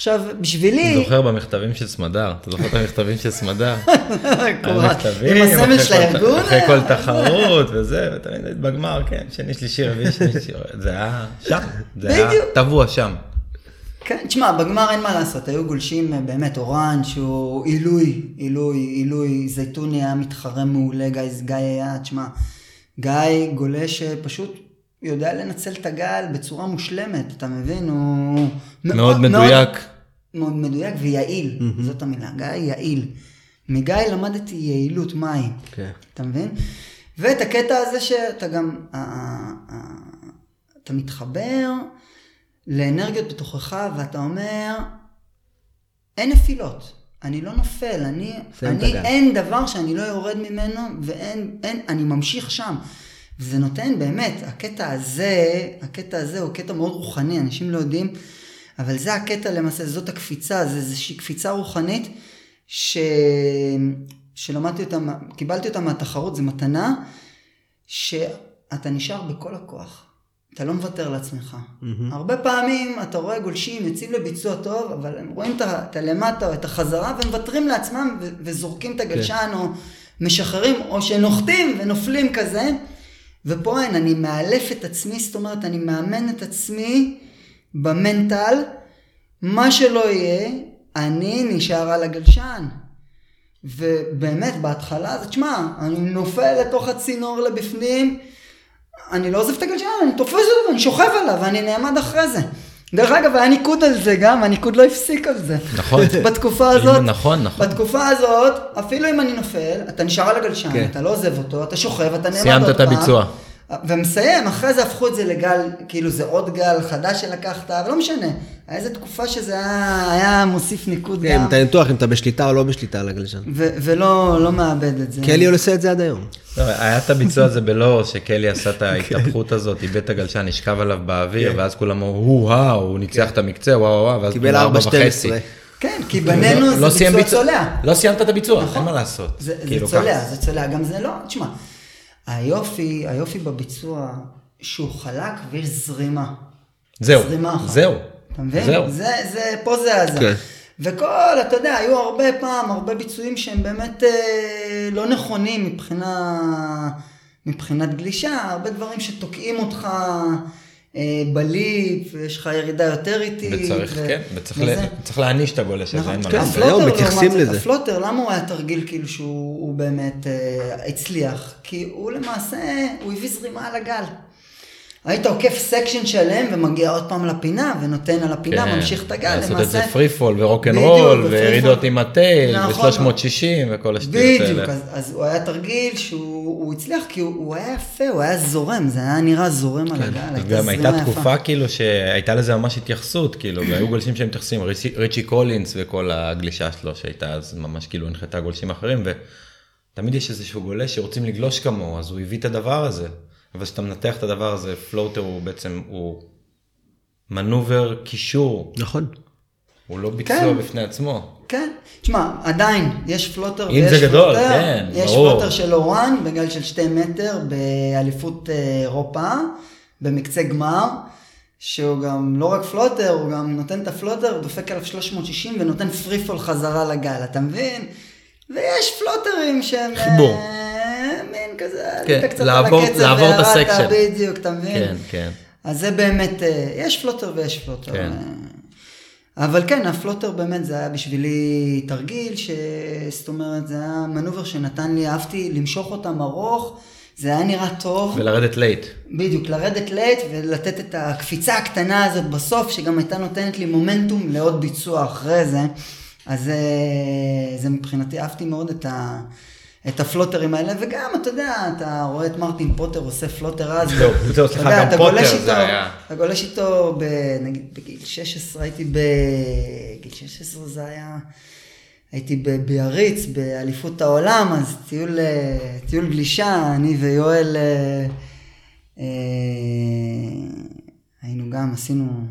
עכשיו, בשבילי... אני זוכר במכתבים של סמדר, אתה זוכר את המכתבים של סמדר? המכתבים, עם הסמל של הארגון. אחרי כל תחרות וזה, ותמיד בגמר, כן, שני, שלישי, רביעי, שני, שלישי, זה היה שם, זה היה. טבוע שם. כן, תשמע, בגמר אין מה לעשות, היו גולשים אה, באמת, אורן שהוא עילוי, עילוי, עילוי, זייתוני היה מתחרה מעולה, גיא, גיא היה, תשמע, גיא גולש שפשוט יודע לנצל את הגל בצורה מושלמת, אתה מבין? הוא מאוד מדויק. מאוד מדויק ויעיל, זאת המילה, גיא יעיל. מגיא למדתי יעילות מהי. כן. אתה מבין? ואת הקטע הזה שאתה גם, אתה מתחבר לאנרגיות בתוכך ואתה אומר, אין נפילות. אני לא נופל, אני, אני. אין דבר שאני לא יורד ממנו ואין, אין, אני ממשיך שם. וזה נותן באמת, הקטע הזה, הקטע הזה הוא קטע מאוד רוחני, אנשים לא יודעים, אבל זה הקטע למעשה, זאת הקפיצה, זה איזושהי קפיצה רוחנית ש... שלמדתי אותה, קיבלתי אותה מהתחרות, זו מתנה, שאתה נשאר בכל הכוח. אתה לא מוותר לעצמך. הרבה פעמים אתה רואה גולשים יוצאים לביצוע טוב, אבל הם רואים את הלמטה או את החזרה ומוותרים לעצמם ו- וזורקים את הגלשן או משחררים או שנוחתים ונופלים כזה. ופה אין, אני מאלף את עצמי, זאת אומרת, אני מאמן את עצמי במנטל, מה שלא יהיה, אני נשאר על הגלשן. ובאמת, בהתחלה, זה תשמע, אני נופל לתוך הצינור לבפנים, אני לא עוזב את הגלשן, אני תופס אותו ואני שוכב עליו ואני נעמד אחרי זה. דרך אגב, היה ניקוד על זה גם, הניקוד לא הפסיק על זה. נכון. בתקופה הזאת, נכון, נכון. בתקופה הזאת, אפילו אם אני נופל, אתה נשאר על הגלשן, כן. אתה לא עוזב אותו, אתה שוכב, אתה נעמד עוד סיימת פעם. את הביצוע. ומסיים, אחרי זה הפכו את זה לגל, כאילו זה עוד גל חדש שלקחת, אבל לא משנה. היה איזה תקופה שזה היה, היה מוסיף ניקוד כן, גם, אתה ניתוח אם אתה בשליטה או לא בשליטה על הגלשן. ולא לא מאבד את זה. קלי עושה את זה עד היום. לא, היה את הביצוע הזה בלא, שקלי עשה את ההתהפכות הזאת, איבד את הגלשן, נשכב עליו באוויר, ואז כולם אמרו, הו-הא, הוא ניצח את המקצה, וואו וואו, ואז קיבל ארבע 4.12. וחצי. כן, כי בינינו לא- זה לא סיים ביצוע צולע. לא סיימת את הביצוע, נכון. אין מה לעשות. זה, זה כאילו, צולע. זה צולע, גם זה לא, תשמע, היופי, היופי בביצוע, שהוא חלק ויש זרימה. זהו, זרימה אחת. זהו. אתה מבין? זהו. זה, זה, פה זה הזה. כן. וכל, אתה יודע, היו הרבה פעם, הרבה ביצועים שהם באמת אה, לא נכונים מבחינה, מבחינת גלישה, הרבה דברים שתוקעים אותך בליפ, ויש לך ירידה יותר איטית. וצריך, ו- כן, וצריך וזה. ל- צריך להעניש את הגולש הזה, נכון, אין מה. לעשות. היום הפלוטר מתייחסים לזה. ה floater, למה הוא היה תרגיל כאילו שהוא הוא באמת אה, הצליח? כי הוא למעשה, הוא הביא זרימה על הגל. היית עוקף section שלם ומגיע עוד פעם לפינה ונותן על הפינה, כן, ממשיך את הגל, לעשות את זה למעשה. פרי פול ו rock and בדיוק, roll, ופרי וירידות. עם ה tail, נכון. ו-360 וכל השטויות בדיוק, האלה. אז, אז הוא היה תרגיל שהוא הוא הצליח כי הוא, הוא היה יפה, הוא היה זורם, זה היה נראה זורם על הגל, הייתה כן. גם הייתה זרימה יפה. תקופה כאילו שהייתה לזה ממש התייחסות, כאילו, והיו גולשים שהם מתייחסים, ריצ'י- ריצ'י קולינס וכל הגלישה שלו, שהייתה אז ממש כאילו הנחתה גולשים אחרים, ותמיד יש איזשהו גולש שרוצים לגלוש כמוהו, אז הוא הביא את הדבר הזה. אבל כשאתה מנתח את הדבר הזה, floater הוא בעצם, הוא maneuver קישור, נכון. הוא לא ביצוע כן. בפני עצמו. כן, תשמע, עדיין, יש floater אם ויש זה גדול, floater, כן, יש ברור. floater של אורן בגל של שתי מטר באליפות אה, אירופה, במקצה גמר, שהוא גם לא רק floater, הוא גם נותן את ה floater, דופק עליו 360 ונותן free fall חזרה לגל, אתה מבין? ויש פלוטרים שהם... חיבור. מין כזה, כן, עלית קצת לעבור- על הקצב לעבור את ה section. בדיוק, אתה מבין? כן, כן. אז זה באמת, אה, יש floater ויש floater. כן. אה, אבל כן, ה floater באמת זה היה בשבילי תרגיל, ש... זאת אומרת, זה היה maneuver שנתן לי, אהבתי למשוך אותם ארוך, זה היה נראה טוב. ולרדת late. בדיוק, לרדת late ולתת את הקפיצה הקטנה הזאת בסוף, שגם הייתה נותנת לי מומנטום לעוד ביצוע אחרי זה. אז אה, זה מבחינתי, אהבתי מאוד את, ה, את הפלוטרים האלה, וגם, אתה יודע, אתה רואה את מרטין פוטר עושה floater אז. זהו, זהו, אתה סליחה, גם פוטר גולש זה איתו- היה. אתה גולש איתו, נגיד בגיל 16, הייתי בגיל 16 זה היה, הייתי ב- ביריץ, באליפות העולם, אז טיול, אה, טיול גלישה, אני ויואל אה, אה, היינו גם, עשינו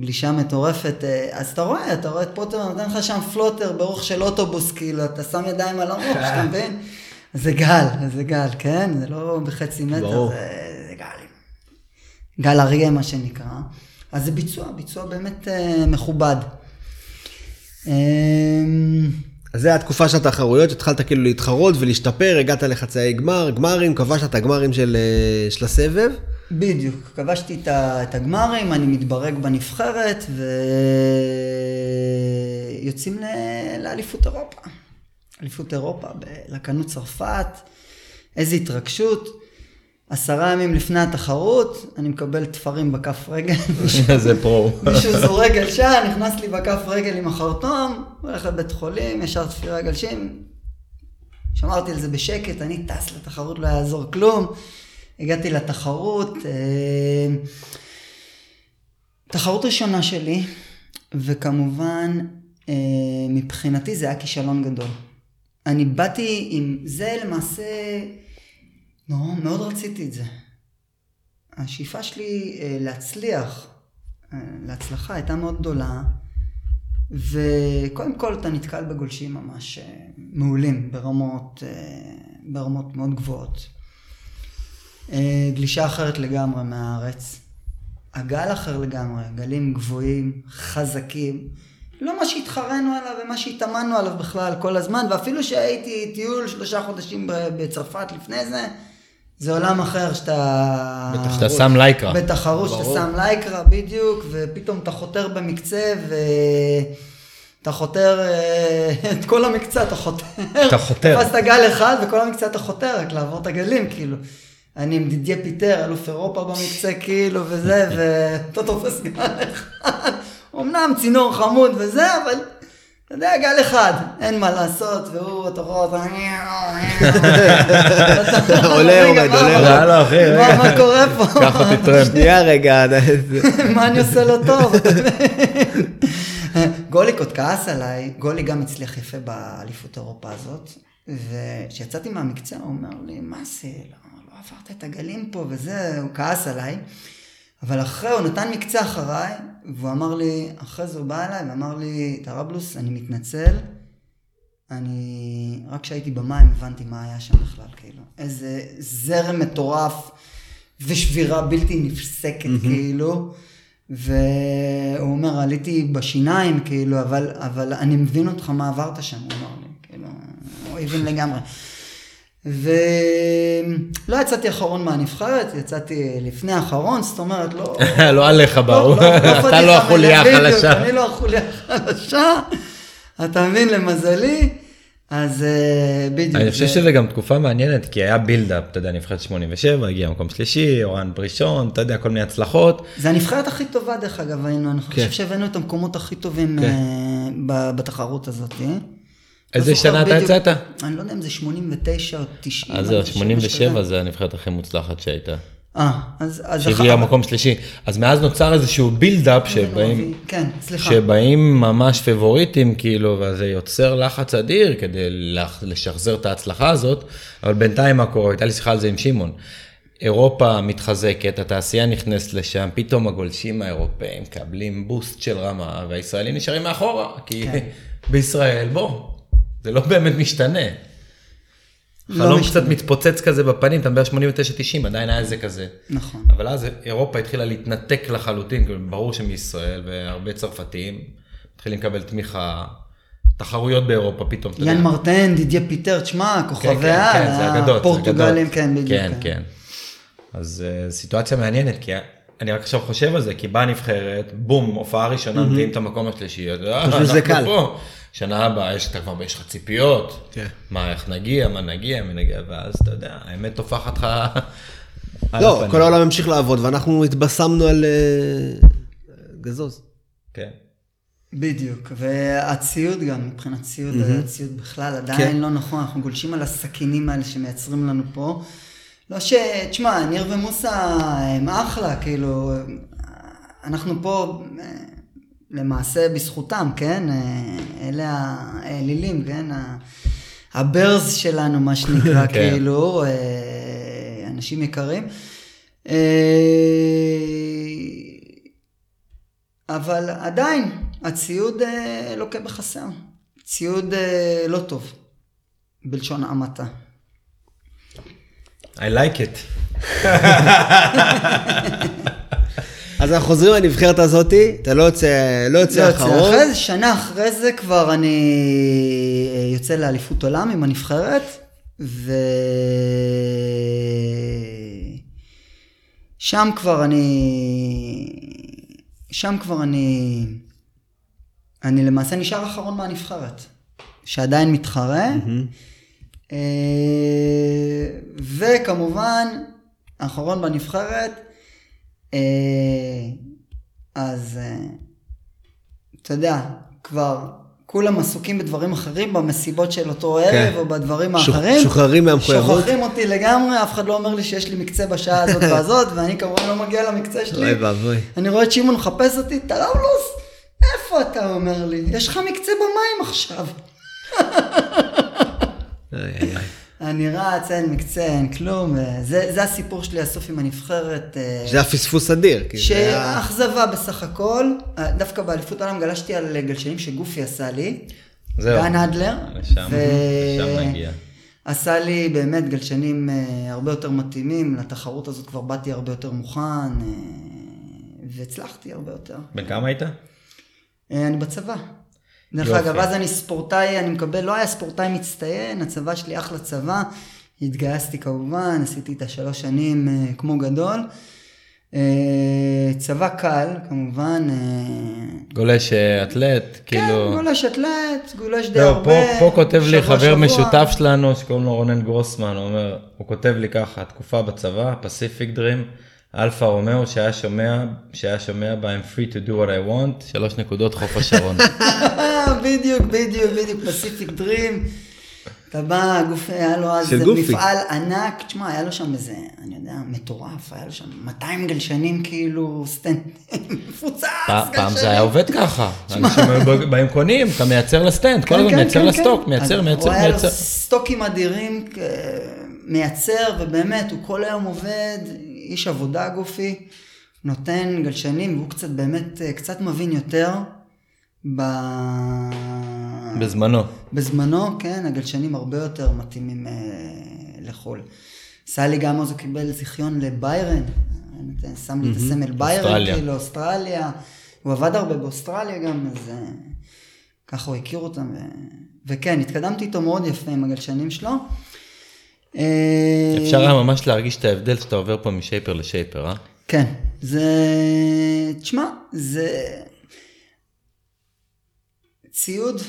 גלישה מטורפת, אה, אז אתה רואה, אתה רואה את פוטר נותן לך שם פלוטר באורך של אוטובוס, כאילו, אתה שם ידיים על הראש, אתה מבין? זה גל, זה גל, כן? זה לא בחצי מטר. זה, זה גל. גל אריה, מה שנקרא. אז זה ביצוע, ביצוע באמת אה, מכובד. אה, אז זה התקופה של התחרויות, התחלת כאילו להתחרות ולהשתפר, הגעת לחצאי גמר, גמרים, כבשת את הגמרים של, אה, של הסבב. בדיוק, כבשתי את הגמרים, אני מתברג בנבחרת ויוצאים לאליפות אירופה. אליפות אירופה בלקנות צרפת, איזו התרגשות. עשרה ימים לפני התחרות, אני מקבל תפרים בכף רגל. זה פרו. מישהו זורק גלשן, נכנס לי בכף רגל עם החרטום, הולך לבית חולים, ישר תפירה גלשים. שמרתי על זה בשקט, אני טס לתחרות, לא יעזור כלום. הגעתי לתחרות, אה, תחרות ראשונה שלי, וכמובן, אה, מבחינתי זה היה כישלון גדול. אני באתי עם זה למעשה, לא, מאוד רציתי את זה. השאיפה שלי אה, להצליח, להצלחה, הייתה מאוד גדולה, וקודם כל אתה נתקל בגולשים ממש מעולים, ברמות, ברמות מאוד גבוהות. אה, גלישה אחרת לגמרי מהארץ. הגל אחר לגמרי, גלים גבוהים, חזקים. לא מה שהתחרנו עליו ומה שהתאמנו עליו בכלל כל הזמן, ואפילו שהייתי טיול שלושה חודשים בצרפת לפני זה, זה עולם אחר שאתה... שאתה שם לייקרה. בתחרות שאתה שם לייקרה בדיוק, ופתאום אתה חותר במקצה, ואתה חותר אה, את כל המקצה, אתה חותר. אתה חותר. תפסת גל אחד, וכל המקצה אתה חותר, רק לעבור את הגלים, כאילו. אני עם דידיה פיטר, אלוף אירופה במקצה, כאילו, וזה, ואתה תופס גל אחד. אמנם צינור חמוד וזה, אבל... אתה יודע, גל אחד, אין מה לעשות, והוא, אתה רואה אותו, עולה, יורד, עולה. לא, אחי, רגע. מה קורה פה? אותי טרמפ. שנייה רגע, מה אני עושה לו טוב? גוליק עוד כעס עליי, גולי גם הצליח יפה באליפות אירופה הזאת, וכשיצאתי מהמקצוע הוא אומר לי, מה זה, לא, לא עברת את הגלים פה וזה, הוא כעס עליי, אבל אחרי, הוא נתן מקצוע אחריי, והוא אמר לי, אחרי זה הוא בא אליי ואמר לי, טראבלוס, אני מתנצל, אני, רק כשהייתי במים הבנתי מה היה שם בכלל, כאילו, איזה זרם מטורף ושבירה בלתי נפסקת, כאילו, והוא אומר, עליתי בשיניים, כאילו, אבל, אבל אני מבין אותך מה עברת שם, הוא אמר לי, כאילו, הוא הבין לגמרי. ולא יצאתי אחרון מהנבחרת, יצאתי לפני האחרון, זאת אומרת, לא... לא עליך באו. לא, לא, לא אתה לא החוליה החלשה. אני לא החוליה החלשה, אתה מבין, למזלי, אז אה, בדיוק. אני חושב זה- שזה גם תקופה מעניינת, כי היה בילדאפ, אתה יודע, נבחרת 87, הגיע מקום שלישי, אורן ראשון, אתה יודע, כל מיני הצלחות. זה הנבחרת הכי טובה, דרך אגב, היינו, אני חושב כן. שהבאנו את המקומות הכי טובים כן. אה, בתחרות הזאת. איזה לא זוכר שנה אתה יצאת? אני לא יודע אם זה 89 או 90. אז זהו, משהו 87 כזה. זה הנבחרת הכי מוצלחת שהייתה. אה, אז... אז שהגיע מקום שלישי. אז מאז נוצר איזשהו בילדאפ שבאים... כן, סליחה. שבאים ממש פבוריטים כאילו, וזה יוצר לחץ אדיר כדי לשחזר את ההצלחה הזאת, אבל בינתיים מה קורה? הייתה לי שיחה על זה עם שמעון. אירופה מתחזקת, התעשייה נכנסת לשם, פתאום הגולשים האירופאים מקבלים בוסט של רמה, והישראלים נשארים מאחורה, כי כן. בישראל, בוא, זה לא באמת משתנה. לא חלום משתנה. קצת מתפוצץ כזה בפנים, אתה מדבר 89-90, עדיין היה איזה כזה. נכון. אבל אז אירופה התחילה להתנתק לחלוטין, כאילו, ברור שמישראל והרבה צרפתים מתחילים לקבל תמיכה, תחרויות באירופה פתאום. יאן מרטן, דידיה פיטר, תשמע, כן, כוכבי כן, העל, כן, זה אגדות, זה הפורטוגלים, אגדות. כן, בדיוק. כן, כן. אז אה, סיטואציה מעניינת, כי אני רק עכשיו חושב על זה, כי באה נבחרת, בום, הופעה ראשונה, מביאים את המקום השלישי, אה, שזה אנחנו קל. שנה הבאה יש אתה כבר, יש לך ציפיות, כן. מה, איך נגיע, מה נגיע, מי נגיע, ואז אתה יודע, האמת טופחת לך לא, הפנים. כל העולם המשיך לעבוד, ואנחנו התבשמנו על אה, גזוז. כן. בדיוק, והציוד גם, מבחינת ציוד, הציוד בכלל כן. עדיין לא נכון, אנחנו גולשים על הסכינים האלה שמייצרים לנו פה. לא ש... תשמע, ניר ומוסא הם אחלה, כאילו, אנחנו פה, אה, למעשה בזכותם, כן? אה, אלה האלילים, כן? הברז שלנו, מה שנקרא, כן. כאילו, אה, אנשים יקרים. אה, אבל עדיין, הציוד לוקה בחסר. ציוד לא טוב, בלשון המעטה. I like it. אז אנחנו חוזרים לנבחרת הזאתי, אתה לא יוצא, לא יוצא יוצא אחרון. אחרי זה, שנה אחרי זה כבר אני אה, יוצא לאליפות עולם עם הנבחרת, ו... שם כבר אני... שם כבר אני... אני למעשה נשאר אחרון מהנבחרת, שעדיין מתחרה. אה, וכמובן, האחרון בנבחרת, אז אה, אתה יודע, כבר כולם עסוקים בדברים אחרים, במסיבות של אותו ערב, כן. או בדברים שוח- האחרים. שוחררים מהמחויבות. שוכחים אותי לגמרי, אף אחד לא אומר לי שיש לי מקצה בשעה הזאת והזאת, ואני כמובן לא מגיע למקצה שלי. אוי ואבוי. אני רואה את שמעון מחפש אותי, טראולוס, איפה אתה אומר לי? יש לך מקצה במים עכשיו. אני רץ, אין מקצה, אין כלום, וזה זה הסיפור שלי הסוף עם הנבחרת. אה, שזה היה פספוס אדיר. זה היה- שאכזבה בסך הכל, אה, דווקא באליפות העולם גלשתי על גלשנים שגופי עשה לי, זהו. דן אדלר, לשם, ו- לשם נגיע. עשה לי באמת גלשנים אה, הרבה יותר מתאימים, לתחרות הזאת כבר באתי הרבה יותר מוכן, אה, והצלחתי הרבה יותר. בן כמה היית? אה, אני בצבא. דרך. אגב, אז אני ספורטאי, אני מקבל, לא היה ספורטאי מצטיין, הצבא שלי אחלה צבא. התגייסתי כמובן, עשיתי את השלוש שנים אה, כמו גדול. אה, צבא קל, כמובן. אה, גולש אה, אתלט, כן, כאילו... גולש אתלט, גולש די לא, הרבה. פה, פה כותב לי שבוע, חבר שבוע. משותף שלנו שקוראים לו רונן גרוסמן, הוא אומר, הוא כותב לי ככה, תקופה בצבא, פסיפיק דרים, אלפא רומאו שהיה שומע, שהיה שומע ב- I'm free to do what I want, שלוש נקודות חוף השרון. בדיוק, בדיוק, בדיוק, פסיפיק דרים. אתה בא, גוף, היה לו אז. מפעל ענק, תשמע, היה לו שם איזה, אני יודע, מטורף, היה לו שם 200 גלשנים כאילו, סטנד, מפוצץ, פעם- פעם גלשנים. זה היה עובד ככה, אנשים היו באים קונים, אתה מייצר לסטנד, כל כן, הזמן כן, מייצר כן, לסטוק. מייצר, אז מייצר, הוא היה לו מייצר. סטוקים אדירים, מייצר, ובאמת, הוא כל היום עובד, איש עבודה גופי, נותן גלשנים, והוא קצת באמת, אה, קצת מבין יותר ב... בזמנו. בזמנו, כן, הגלשנים הרבה יותר מתאימים אה, לחו"ל. סלי גם אז הוא קיבל זיכיון לביירן, אה, שם לי את הסמל ביירן, אוסטרליה. כאילו, אוסטרליה. הוא עבד הרבה באוסטרליה גם, אז אה, ככה הוא הכיר אותם. ו... וכן, התקדמתי איתו מאוד יפה עם הגלשנים שלו. אפשר היה ממש להרגיש את ההבדל שאתה עובר פה משייפר לשייפר, אה? כן, זה... תשמע, זה... ציוד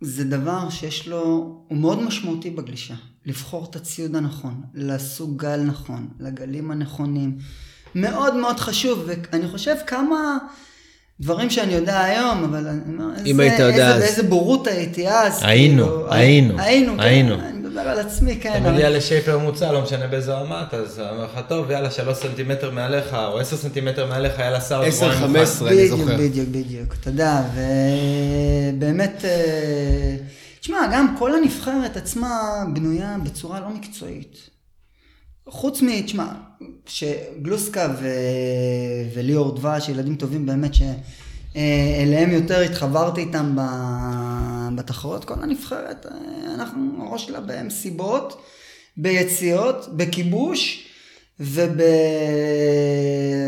זה דבר שיש לו... הוא מאוד משמעותי בגלישה. לבחור את הציוד הנכון, לסוג גל נכון, לגלים הנכונים. מאוד מאוד חשוב, ואני חושב כמה דברים שאני יודע היום, אבל אני אומר, איזה, היית יודע איזה, אז. באיזה בורות הייתי אז. היינו, כאילו, היינו, היינו, כן, היינו. אני מדבר על עצמי, כן. אתה אבל- מגיע לשייפר מוצע, לא משנה באיזה רמה אז אני אומר לך, טוב, יאללה, שלוש סנטימטר מעליך, או עשר סנטימטר מעליך, יאללה, שר עשר. חמש עשרה. אני בדיוק, זוכר. בדיוק, בדיוק, אתה יודע, ובאמת, אה, תשמע, גם כל הנבחרת עצמה בנויה בצורה לא מקצועית. חוץ מ... תשמע, שגלוסקה ו... וליאור דבש, ילדים טובים באמת, שאליהם יותר התחברתי איתם. בתחרות, כל הנבחרת, אה, אנחנו הראש שלה במסיבות, ביציאות, בכיבוש. וב...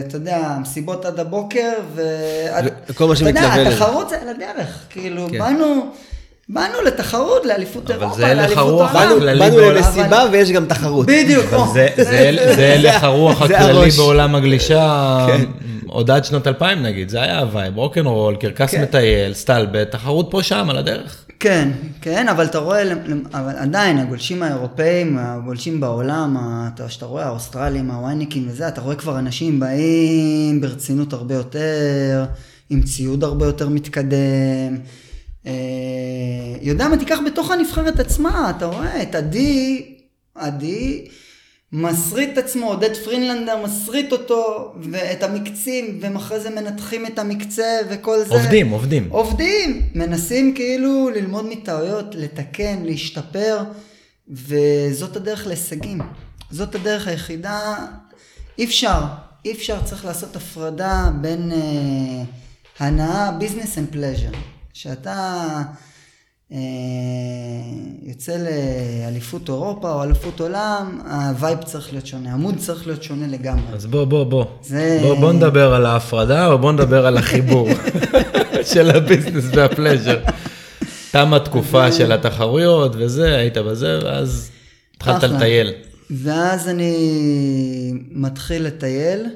אתה יודע, מסיבות עד הבוקר, ו... וכל מה שמתלווה אתה יודע, לזה. התחרות זה על הדרך, כאילו, כן. באנו, באנו לתחרות, לאליפות אבל אירופה, זה הלך לאליפות הרוח העולם. באנו הכללי באנו. למסיבה ויש גם תחרות. בדיוק, אבל. זה- זה- זה הלך הרוח זה הכללי. בעולם הגלישה, כן. עוד עד שנות 2000 נגיד, זה היה ה vibe, רוקנרול, קרקס כן. מטייל, סטלבט, תחרות פה שם על הדרך. כן, כן, אבל אתה רואה, אבל עדיין, הגולשים האירופאים, הגולשים בעולם, שאתה רואה, האוסטרלים, הווייניקים וזה, אתה רואה כבר אנשים באים ברצינות הרבה יותר, עם ציוד הרבה יותר מתקדם. אה, יודע מה, תיקח בתוך הנבחרת עצמה, אתה רואה את עדי, עדי, מסריט את עצמו, עודד פרינלנדר מסריט אותו, ואת המקצים, והם אחרי זה מנתחים את המקצה וכל זה. עובדים, עובדים. עובדים, מנסים כאילו ללמוד מטעויות, לתקן, להשתפר, וזאת הדרך להישגים. זאת הדרך היחידה, אי אפשר, אי אפשר, צריך לעשות הפרדה בין אה, הנאה, business and pleasure. שאתה יוצא לאליפות אירופה או אליפות עולם, ה vibe צריך להיות שונה, ה mood צריך להיות שונה לגמרי. אז בוא, בוא, בוא. זה- בוא, בוא נדבר על ההפרדה, או בוא נדבר על החיבור של ה business וה pleasure. תמה תקופה של התחרויות וזה, היית בזה, ואז התחלת. לטייל. ואז אני מתחיל לטייל.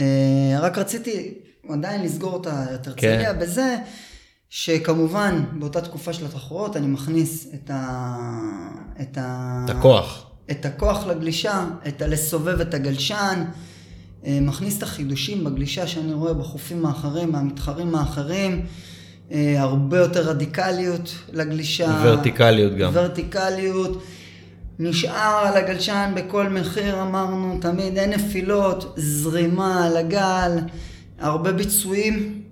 אה, רק רציתי עדיין לסגור את הרצליה כן. בזה, שכמובן באותה תקופה של התחרויות אני מכניס את ה... את ה... את הכוח. את הכוח לגלישה, את הלסובב את הגלשן, אה, מכניס את החידושים בגלישה שאני רואה בחופים האחרים, מהמתחרים האחרים, אה, הרבה יותר רדיקליות לגלישה. ורטיקליות גם. ורטיקליות. נשאר על הגלשן בכל מחיר, אמרנו, תמיד אין נפילות, זרימה על הגל, הרבה ביצועים,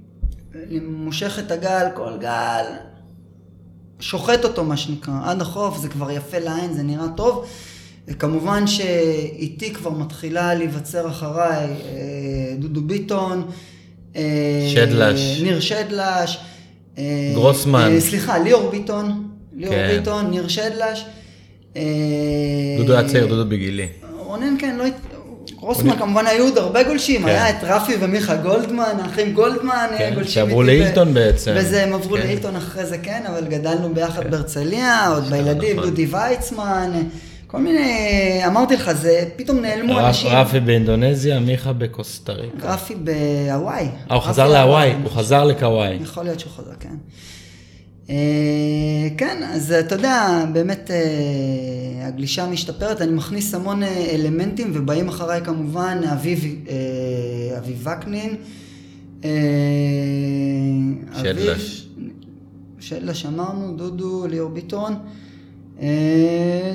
מושך את הגל, כל גל, שוחט אותו מה שנקרא, עד החוף, זה כבר יפה לעין, זה נראה טוב. וכמובן שאיתי כבר מתחילה להיווצר אחריי אה, דודו ביטון, אה, שדלש. ניר שדלש, אה, גרוסמן. סליחה, ליאור ביטון, ליאור כן. ביטון, ניר שדלש. דודו היה צעיר, דודו בגילי. רונן כן, לא... גרוסמן כמובן היו עוד הרבה גולשים, כן. היה את רפי ומיכה גולדמן, האחים גולדמן כן, גולשים שעברו איתי ב- להילטון בעצם. וזה הם עברו כן. להילטון אחרי זה כן, אבל גדלנו ביחד בהרצליה, עוד בילדים, נכון. דודי ויצמן, כל מיני, אמרתי לך, זה פתאום נעלמו רפ- אנשים. רפי באינדונזיה, מיכה בקוסטה ריקה. רפי בהוואי. אה, הוא חזר להוואי. הוא חזר לקוואי. יכול להיות שהוא חוזר, כן. אה, כן, אז אתה יודע, באמת אה, הגלישה משתפרת, אני מכניס המון אה, אלמנטים ובאים אחריי כמובן אביב, אביב וקנין. שדלש. שדלש אמרנו, דודו, ליאור ביטון.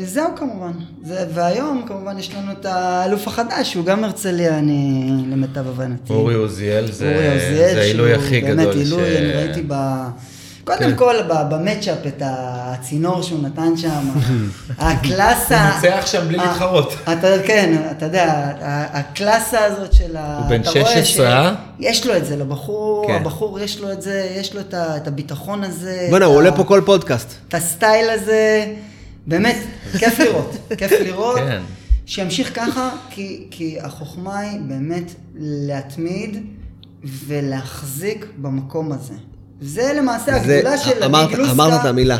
זהו כמובן, זה, והיום כמובן יש לנו את האלוף החדש, שהוא גם הרצליה, אני למיטב הבנתי. אורי עוזיאל זה אורי עוזיאל, זה העילוי הכי באמת גדול. עילוי, ש- אני ראיתי ב... קודם כן. כל במצ'אפ את הצינור שהוא נתן שם, הקלאסה... הוא ניצח שם בלי ה- להתחרות. אתה, כן, אתה יודע, ה- הקלאסה הזאת של ה... הוא בן אתה רואה 16, אה? יש לו את זה, לבחור, כן. הבחור יש לו את זה, יש לו את הביטחון הזה. בוא'נה, הוא עולה פה כל פודקאסט. את הסטייל הזה, באמת, כיף לראות, כיף לראות. כן. שימשיך ככה, כי, כי החוכמה היא באמת להתמיד ולהחזיק במקום הזה. זה למעשה זה- הגדולה של אמרת- הגיגלוסקה. אמרת את המילה.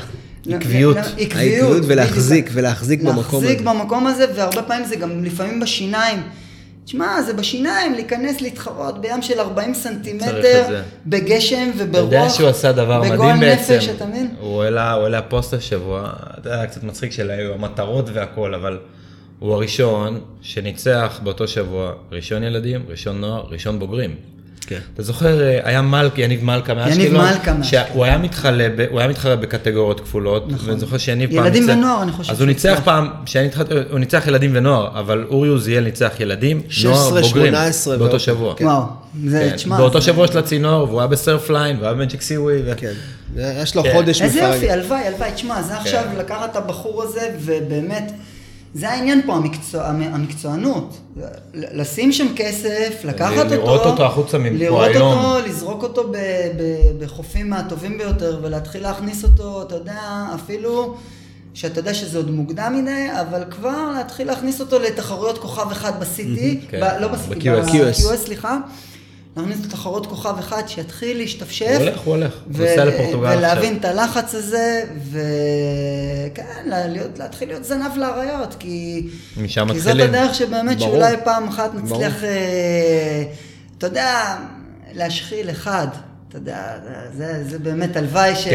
עקביות. העקביות ולהחזיק. ולהחזיק במקום להחזיק הזה. במקום הזה, והרבה פעמים זה גם לפעמים בשיניים. תשמע, זה בשיניים להיכנס להתחרות בים של 40 צריך סנטימטר. בגשם אתה וברוח. יודע שהוא עשה דבר בגועל מדהים בעצם. נפש, אתה מבין? הוא העלה, הוא העלה פוסט השבוע, אתה יודע, קצת מצחיק של המטרות והכל, אבל הוא הראשון שניצח באותו שבוע ראשון ילדים, ראשון נוער, ראשון בוגרים. כן. אתה זוכר, אה, היה מלכה, יניב מלכה מאשקלון, יניב מלכה מאשקלון. שהוא היה מתחרה, ב- הוא היה מתחרה בקטגוריות כפולות, נכון. ואני זוכר שיניב פעם ילדים ונוער, אני חושב אז הוא ניצח. פעם, התחלתי- הוא ניצח ילדים ונוער, אבל אורי עוזיאל ניצח ילדים, 16, נוער, בוגרים, 18 באותו שבוע. כן. וואו, זה, כן, תשמע, באותו זה- שבוע של הצינור, והוא היה ב Surfline, והוא היה ב Magicseaweed. כן. יש לו כן. חודש איזה מפרק. יופי, הלוואי, הלוואי, תשמע, זה עכשיו לקחת את הבחור הזה, ובאמת, זה העניין פה, המקצוע, המ- המקצוענות. לשים שם כסף, לקחת אותו, לראות אותו החוצה מפה לראות היום. אותו, לזרוק אותו ב- ב- בחופים מהטובים ביותר, ולהתחיל להכניס אותו, אתה יודע, אפילו... שאתה יודע שזה עוד מוקדם מדי, אבל כבר להתחיל להכניס אותו לתחרויות כוכב אחד ב-CT, כן. ב- לא ב-QS. ב-QS, סליחה, להכניס אותו לתחרויות כוכב אחד, שיתחיל להשתפשף. הוא הולך, הוא הולך. הוא נוסע לפורטוגל עכשיו. ולהבין את הלחץ הזה, וכן, להיות, להתחיל להיות זנב לאריות, כי... משם כי זאת מתחילים. הדרך שבאמת ברור. שאולי פעם אחת נצליח, ברור. אה, אתה יודע, להשחיל אחד. אתה יודע, זה, זה באמת הלוואי שנזכה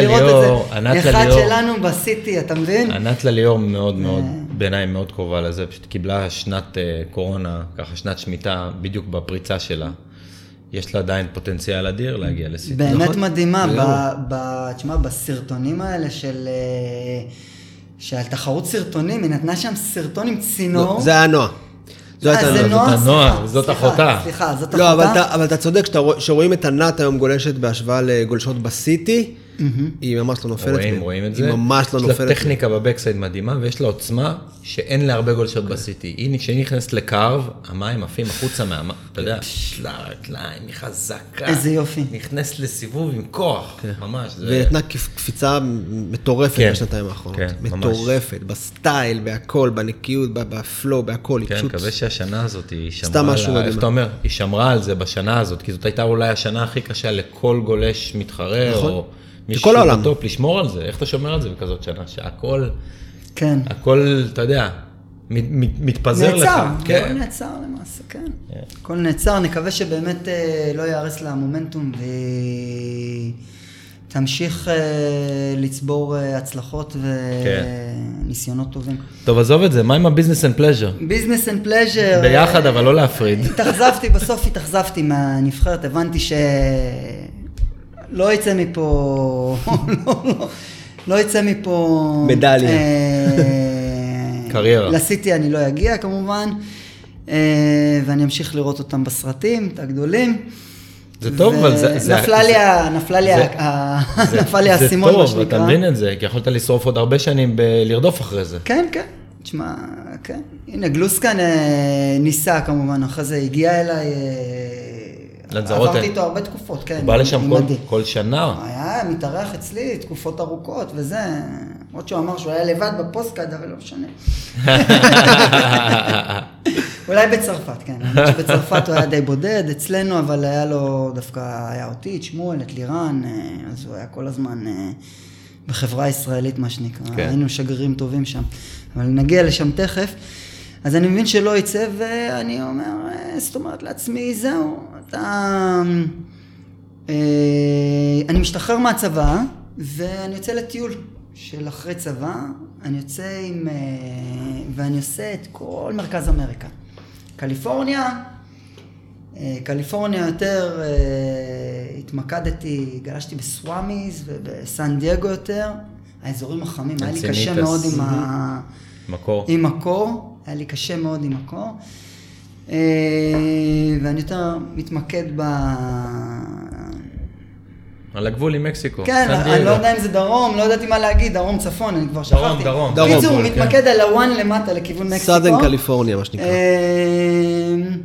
לראות לליאור- את זה. אחד לליאור- שלנו בסיטי, אתה מבין? ענת לליאור מאוד מאוד, אה. בעיניי מאוד קרובה לזה, פשוט קיבלה שנת אה, קורונה, ככה שנת שמיטה, בדיוק בפריצה שלה. יש לה עדיין פוטנציאל אדיר להגיע לסיטי. באמת נכון. מדהימה. ב- ב- תשמע, בסרטונים האלה של, אה, שעל תחרות סרטונים, היא נתנה שם סרטון עם צינור. לא, זה היה נועה. זו אה, הייתה זה נועה. נועה, זאת הנועה, סליחה, זאת אחותה. סליחה, זאת לא, אבל אחותה. אתה, אבל אתה צודק, שאתה רוא- שרואים את ענת היום גולשת בהשוואה לגולשות בסיטי, היא ממש לא נופלת. רואים. רואים את זה. היא ממש לא יש לה נופלת. טכניקה ב backside מדהימה, ויש לה עוצמה שאין להרבה גולשות בסיטי. היא, כשהיא נכנסת לקרב, המים עפים החוצה מהמים, אתה יודע, טלאי, טלאי, היא חזקה. איזה יופי. נכנסת לסיבוב עם כוח, ממש. זה- והיא נתנה קפ- קפיצה מטורפת כן. בשנתיים האחרונות. כן, ממש. מטורפת, בסטייל, בהכל, בנקיות, ב flow, בהכל. כן. מקווה שהשנה הזאת היא שמרה סתם על משהו ה- מדהים. איך אתה אומר? היא שמרה על זה בשנה הזאת, כי זאת הייתה אולי השנה הכי קשה לכל גולש מתחרה, נכון. או בכל העולם. בטופ, לשמור על זה. איך אתה שומר על זה בכזאת שנה? שהכל, כן. הכל, אתה יודע, מת- מת- מתפזר לך. נעצר, הכל כן. נעצר למעשה, כן. הכל נעצר, נקווה שבאמת אה, לא ייהרס לה המומנטום ותמשיך אה, לצבור אה, הצלחות כן. וניסיונות טובים. טוב, עזוב את זה, מה עם ה business and pleasure? business and pleasure. ביחד, אבל לא להפריד. התאכזבתי, בסוף התאכזבתי מהנבחרת, הבנתי שלא יצא מפה, לא, לא, לא יצא מפה... מדליה. אה, קריירה. לסיטי אני לא אגיע כמובן, אה, ואני אמשיך לראות אותם בסרטים, את הגדולים. זה טוב, אבל זה- זה- נפלה לי, ה- נפלה לי, זה- ה- זה- נפל לי האסימון, זה מה טוב, אתה שנקרא. מבין את זה, כי יכולת לשרוף עוד הרבה שנים בלרדוף אחרי זה. כן, כן. תשמע, כן. הנה, גלוסקן אה, ניסה כמובן, אחרי זה הגיע אליי. לנזרות עברתי. איתו הרבה תקופות, כן. הוא בא לשם כל-. כל שנה. היה מתארח אצלי תקופות ארוכות וזה, למרות שהוא אמר שהוא היה לבד בפוסטקאד, אבל לא משנה. אולי בצרפת, כן. האמת שבצרפת הוא היה די בודד, אצלנו אבל היה לו, דווקא היה אותי, את שמואל, את לירן, אה, אז הוא היה כל הזמן אה, בחברה הישראלית, מה שנקרא. כן. היינו שגרירים טובים שם. אבל נגיע לשם תכף. אז אני מבין שלא יצא, ואני אומר, אה, זאת אומרת לעצמי, זהו, אתה... אה, אני משתחרר מהצבא, ואני יוצא לטיול של אחרי צבא, אני יוצא עם... אה, ואני עושה את כל מרכז אמריקה. קליפורניה, קליפורניה יותר, התמקדתי, גלשתי בסוואמיז ובסן דייגו יותר, האזורים החמים, היה לי קשה. מאוד עם ה... מקור. עם הקור, היה לי קשה מאוד עם הקור. אה, ואני יותר מתמקד ב... על הגבול עם מקסיקו. כן, אני. לא יודע אם זה דרום, לא יודעתי מה להגיד, דרום צפון, אני כבר שכחתי. דרום, דרום. בקיצור, הוא כן. מתמקד על הוואן למטה לכיוון מקסיקו. סאדרן קליפורניה, מה שנקרא. אמ,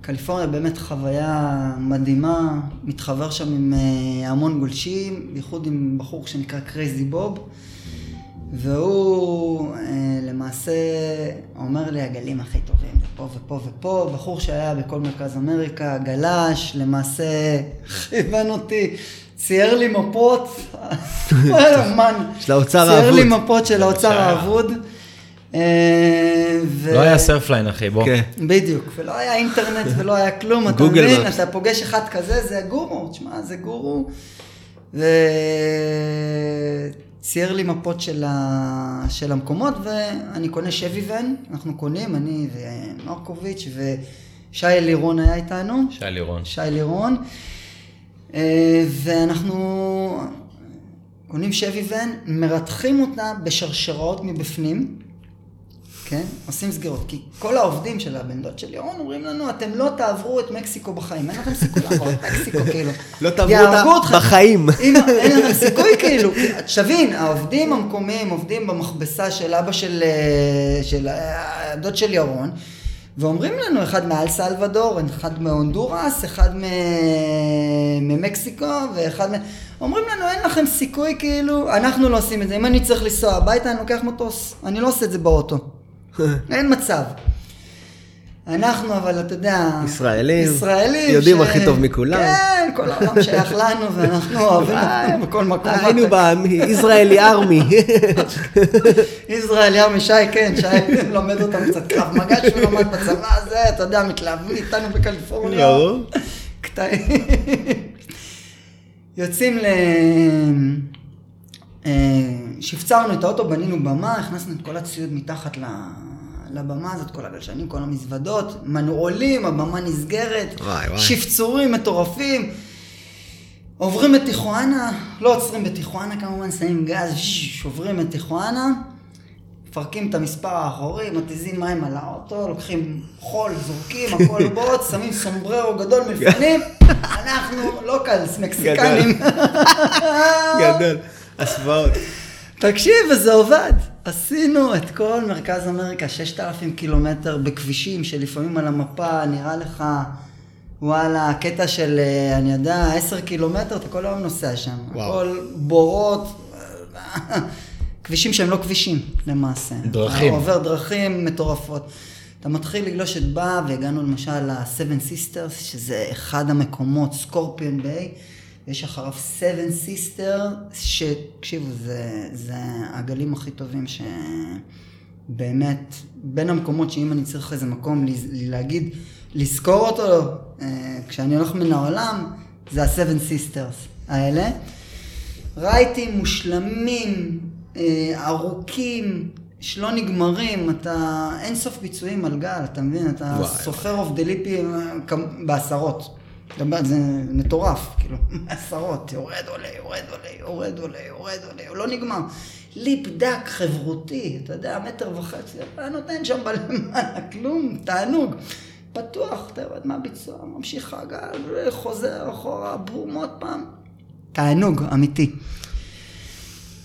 וקליפורניה באמת חוויה מדהימה, מתחבר שם עם אה, המון גולשים, בייחוד עם בחור שנקרא קרייזי בוב, והוא אה, למעשה אומר לי הגלים הכי טובים, פה ופה ופה, בחור שהיה בכל מרכז אמריקה, גלש, למעשה כיוון אותי. צייר לי מפות, אומן, של האוצר צייר לי האבוד. מפות של האוצר. האבוד. אה, ו- לא היה Surfline, אחי, בוא. כן. בדיוק, ולא היה אינטרנט ולא היה כלום, אתה מבין? מפס. אתה פוגש אחד כזה, זה גורו, תשמע, זה גורו. וצייר לי מפות של, ה... של המקומות, ואני קונה Chevy van, אנחנו קונים, אני ומרקוביץ' ושי לירון היה איתנו. שי לירון. שי לירון. אה, ואנחנו קונים שבי ון, מרתחים אותה בשרשראות מבפנים, כן? עושים סגירות. כי כל העובדים של הבן דוד של לירון אומרים לנו, אתם לא תעברו את מקסיקו בחיים. אין לכם סיכוי לעבור את מקסיקו, כאילו. לא תעברו אותה. בחיים. אם, אין לכם סיכוי, כאילו. תבין, העובדים המקומיים עובדים במכבסה של אבא של, אה, של אה, הדוד של ירון. ואומרים לנו, אחד מאל סלוודור, אחד מהונדורס, אחד מ- ממקסיקו, ואחד מ... אומרים לנו, אין לכם סיכוי, כאילו, אנחנו לא עושים את זה. אם אני צריך לנסוע הביתה, אני לוקח מטוס. אני לא עושה את זה באוטו. אין מצב. אנחנו, אבל אתה יודע... ישראלים, ישראלים. יודעים הכי טוב מכולם. כן, כל העולם שייך לנו, ואנחנו אוהבים אותו בכל מקום. היינו בישראלי ארמי. ישראל ירמי, שי, כן, שי לומד אותם קצת קרב מגע שהוא למד בצבא הזה, אתה יודע, מתלהבים איתנו בקליפורניה. ברור. קטעים. יוצאים ל... אה, שפצרנו את האוטו, בנינו במה, הכנסנו את כל הציוד מתחת ל... לבמה הזאת, כל הגלשנים, כל המזוודות, מנעולים, הבמה נסגרת, וואי, וואי. שפצורים מטורפים. עוברים את טיחואנה, לא עוצרים בטיחואנה כמובן, שמים גז, שש, עוברים את טיחואנה, מפרקים את המספר האחורי, מתיזים מים על האוטו, לוקחים חול, זורקים, הכל בוץ, שמים סומבררו גדול מלפנים, אנחנו לוקלס, מקסיקנים. גדול. הסוואות. תקשיב, וזה עובד. עשינו את כל מרכז אמריקה, 6,000 קילומטר בכבישים שלפעמים על המפה נראה לך, וואלה, קטע של, אה, אני יודע, 10 קילומטר, אתה כל היום נוסע שם. וואו. הכל בורות, כבישים שהם לא כבישים למעשה. דרכים. עובר דרכים מטורפות. אתה מתחיל לגלוש את בה, והגענו למשל ל-Seven Sisters, שזה אחד המקומות, סקורפיון ביי, יש אחריו Seven Sister, שתקשיבו, זה, זה הגלים הכי טובים שבאמת, בין המקומות שאם אני צריך איזה מקום להגיד, לזכור אותו, אה, כשאני הולך מן העולם, זה ה-Seven Sisters האלה. רייטים מושלמים, אה, ארוכים, שלא נגמרים, אתה אין סוף ביצועים על גל, אתה מבין? אתה. סופר off the lip בעשרות. זה מטורף, כאילו, עשרות, יורד עולה, יורד עולה, יורד עולה, יורד עולה, הוא לא נגמר. lip דק חברותי, אתה יודע, מטר וחצי, אתה נותן שם בלמעלה, כלום, תענוג. פתוח, אתה יודע מה הביצוע, ממשיך הגל, חוזר אחורה, בום עוד פעם. תענוג, אמיתי.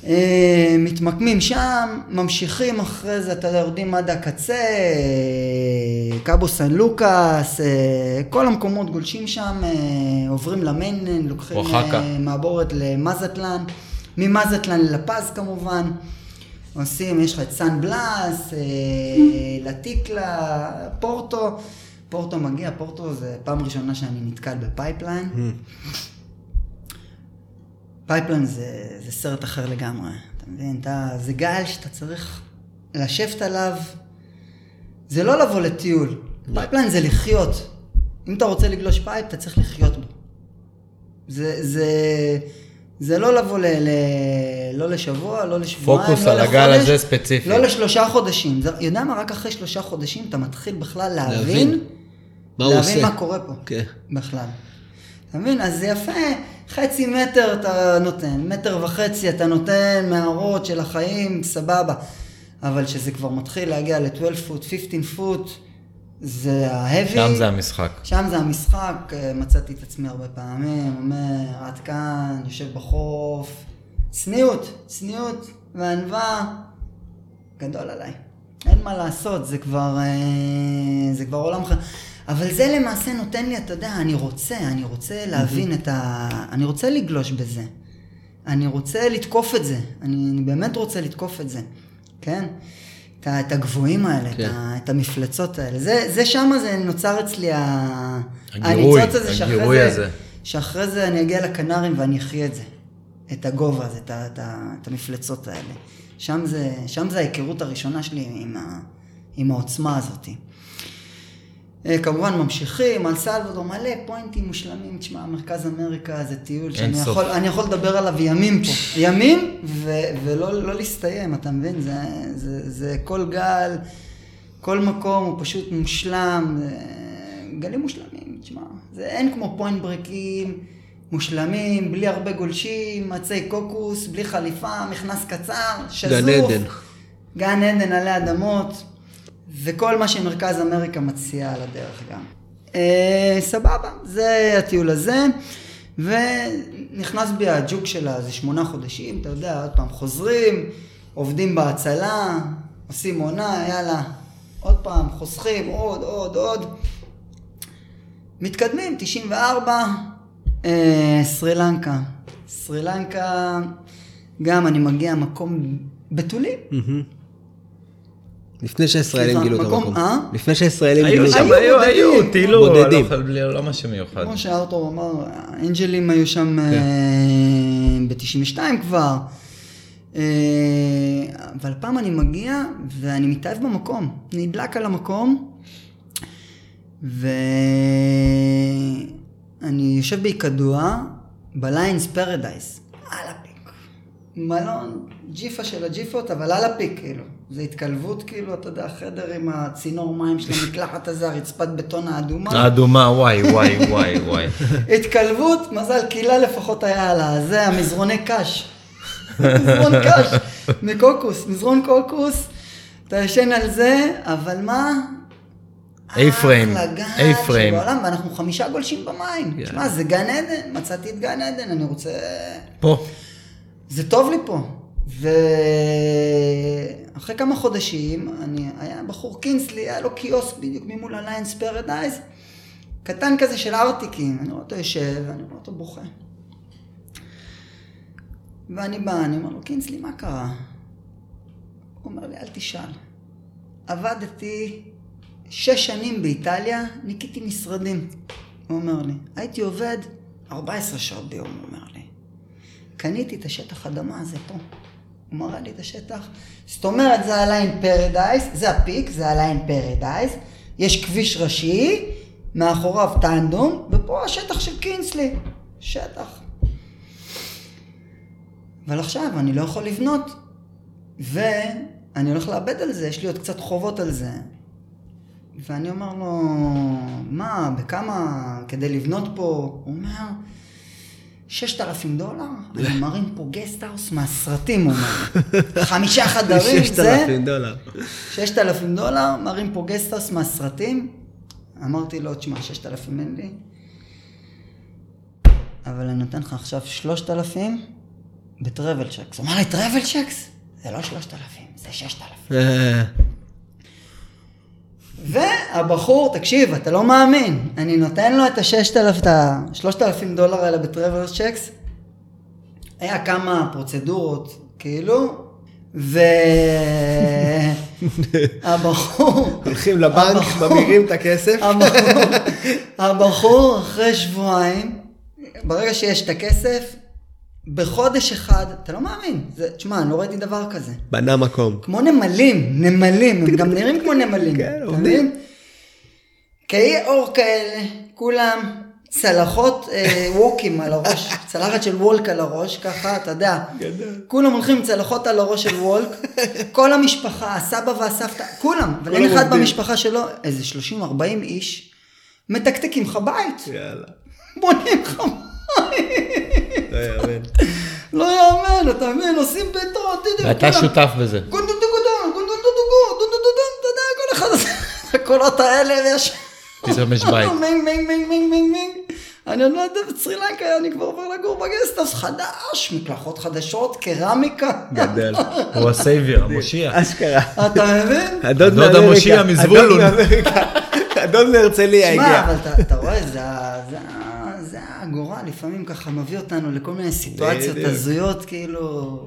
אה, מתמקמים שם, ממשיכים אחרי זה, אתה יודע, יורדים עד הקצה, אה, קאבו סן לוקאס, אה, כל המקומות גולשים שם, עוברים ל mainland, לוקחים אוחקה. אה, מעבורת למזטלן, ממזטלן ללפז כמובן, עושים, יש לך את סן בלאס, לטיקלה, פורטו, פורטו מגיע, פורטו זה פעם ראשונה שאני נתקל ב pipeline. pipeline זה, זה סרט אחר לגמרי, אתה מבין? אתה, זה גל שאתה צריך לשבת עליו, זה לא לבוא לטיול, pipeline זה לחיות. אם אתה רוצה לגלוש pipe, אתה צריך לחיות בו. זה, זה, זה לא לבוא ל, ל, לא לשבוע, לא לשבועיים, פוקוס לא על הגל לחודש, הזה ספציפי. לא לשלושה חודשים. זה, יודע מה? רק אחרי שלושה חודשים אתה מתחיל בכלל להבין, להבין מה להבין. מה קורה פה. כן. בכלל. אתה מבין? אז זה יפה, חצי מטר אתה נותן, מטר וחצי אתה נותן מערות של החיים, סבבה. אבל כשזה כבר מתחיל להגיע ל-12 פוט, 15 פוט, זה ההבי. שם זה המשחק. שם זה המשחק, אה, מצאתי את עצמי הרבה פעמים, אומר, עד כאן, יושב בחוף, צניעות, צניעות וענווה, גדול עליי. אין מה לעשות, זה כבר, אה, זה כבר עולם אחר. אבל זה למעשה נותן לי, אתה יודע, אני רוצה, אני רוצה להבין את ה... אני רוצה לגלוש בזה. אני רוצה לתקוף את זה. אני, אני באמת רוצה לתקוף את זה, כן? את, את הגבוהים האלה, כן. את, ה, את המפלצות האלה. זה, זה שמה זה נוצר אצלי ה... הגירוי, הזה, הגירוי זה, הזה. שאחרי זה אני אגיע לקנרים ואני אחיה את זה. את הגובה הזה, את, ה- את, ה- את המפלצות האלה. שם זה, שם זה ההיכרות הראשונה שלי עם, ה, עם העוצמה הזאת. אה, כמובן ממשיכים, על סלוודור, מלא פוינטים מושלמים. תשמע, מרכז אמריקה זה טיול שאני סוף. יכול, אני יכול לדבר עליו ימים פה. ימים ו, ולא לא להסתיים, אתה מבין? זה, זה, זה כל גל, כל מקום הוא פשוט מושלם. זה, גלים מושלמים, תשמע. זה אין כמו פוינט ברקים מושלמים, בלי הרבה גולשים, עצי קוקוס, בלי חליפה, מכנס קצר, שזוף. גן עדן. גן עדן עלי אדמות, וכל מה שמרכז אמריקה מציע על הדרך גם. אה, סבבה, זה הטיול הזה, ונכנס בי הג'וק שלה, זה שמונה חודשים, אתה יודע, עוד פעם חוזרים, עובדים בהצלה, עושים עונה, יאללה, עוד פעם, חוסכים, עוד, עוד, עוד. מתקדמים, 94, אה, סרי לנקה. סרי לנקה, גם אני מגיע מקום בתולים. לפני שהישראלים גילו את מקום- המקום. אה? לפני שהישראלים גילו היו את שם, המקום. היו, היו, בודדים. טיילו, בודדים. לא- לא משהו מיוחד. כמו שארתור אמר, האנג'לים היו שם ב-92 כבר. אה, אבל פעם אני מגיע ואני מתאהב במקום, נדלק על המקום, ואני יושב בהיקדוע, בליינס פרדייס, על הפיק. מלון ג'יפה של הג'יפות, אבל על הפיק, כאילו. זה התקלבות, כאילו, אתה יודע, חדר עם הצינור מים של המקלחת הזה, הרצפת בטון האדומה. האדומה, וואי, וואי, וואי, וואי. התקלבות, מזל קילה לפחות היה על הזה, המזרוני קש. מזרון קש, מקוקוס, מזרון קוקוס, אתה ישן על זה, אבל מה? A-frame, אחלה גל A-frame. שבעולם, ואנחנו חמישה גולשים במים. תשמע, זה גן עדן, מצאתי את גן עדן, אני רוצה... פה. זה טוב לי פה. ואחרי כמה חודשים, אני, היה בחור קינסלי, היה לו קיוסק בדיוק ממול הליינס פרדייז, קטן כזה של ארטיקים, אני רואה אותו יושב, אני רואה אותו בוכה. ואני בא, אני אומר לו, קינסלי, מה קרה? הוא אומר לי, אל תשאל. עבדתי שש שנים באיטליה, ניקיתי משרדים. הוא אומר לי, הייתי עובד 14 שעות ביום, הוא אומר לי. קניתי את השטח אדמה הזה פה. הוא מראה לי את השטח. זאת אומרת, זה הליין פרדייז, זה ה peak, זה הליין פרדייז. יש כביש ראשי, מאחוריו טנדום, ופה השטח של קינסלי. שטח. אבל עכשיו אני לא יכול לבנות, ואני הולך לאבד על זה, יש לי עוד קצת חובות על זה. ואני אומר לו, מה, בכמה כדי לבנות פה? הוא אומר, ששת אלפים דולר? אני מרים פה guesthouse מהסרטים, הוא אומר. חמישה חדרים, זה? 6,000 דולר. ששת אלפים דולר, מרים פה guesthouse מהסרטים. אמרתי לו, תשמע, ששת אלפים אין לי, אבל אני נותן לך עכשיו שלושת אלפים ב travel checks. הוא אמר לי, travel checks? זה לא שלושת אלפים, זה ששת אלפים. והבחור, תקשיב, אתה לא מאמין, אני נותן לו את הששת אלף, את השלושת אלפים דולר האלה ב traveler's checks. היה כמה פרוצדורות, כאילו, והבחור, הולכים לבנק, ממירים את הכסף. הבחור, הבחור אחרי שבועיים, ברגע שיש את הכסף, בחודש אחד, אתה לא מאמין, זה, תשמע, אני לא ראיתי דבר כזה. בנה מקום. כמו נמלים, נמלים, הם גם נראים כמו נמלים. כן, עובדים. קיי אור כאלה, כולם צלחות אה, ווקים על הראש, צלחת של וולק על הראש, ככה, אתה יודע. כולם הולכים עם צלחות על הראש של וולק, כל המשפחה, הסבא והסבתא, כולם, אבל אין אחד. במשפחה שלו, איזה 30-40 איש, מתקתקים לך בית, יאללה. בונים לך בית. לא יאמן. לא יאמן, אתה מבין, עושים יודע, ואתה שותף בזה. כל אחד עושה את הקולות האלה, ויש... פתאום יש בית. מינג, מינג, מינג, מינג, מינג, מינג. אני עוד לא יודע, בסרילנקה אני כבר עובר לגור ב guesthouse, חדש, מקלחות חדשות, קרמיקה. גדל. הוא ה savior, המושיע. אשכרה. אתה מבין? הדוד. המושיע הדוד מזבולון. מאמריקה. הדוד מהרצליה שמע, הגיע. אבל אתה- רואה, זה ה- לפעמים ככה מביא אותנו לכל מיני סיטואציות. הזויות, כאילו,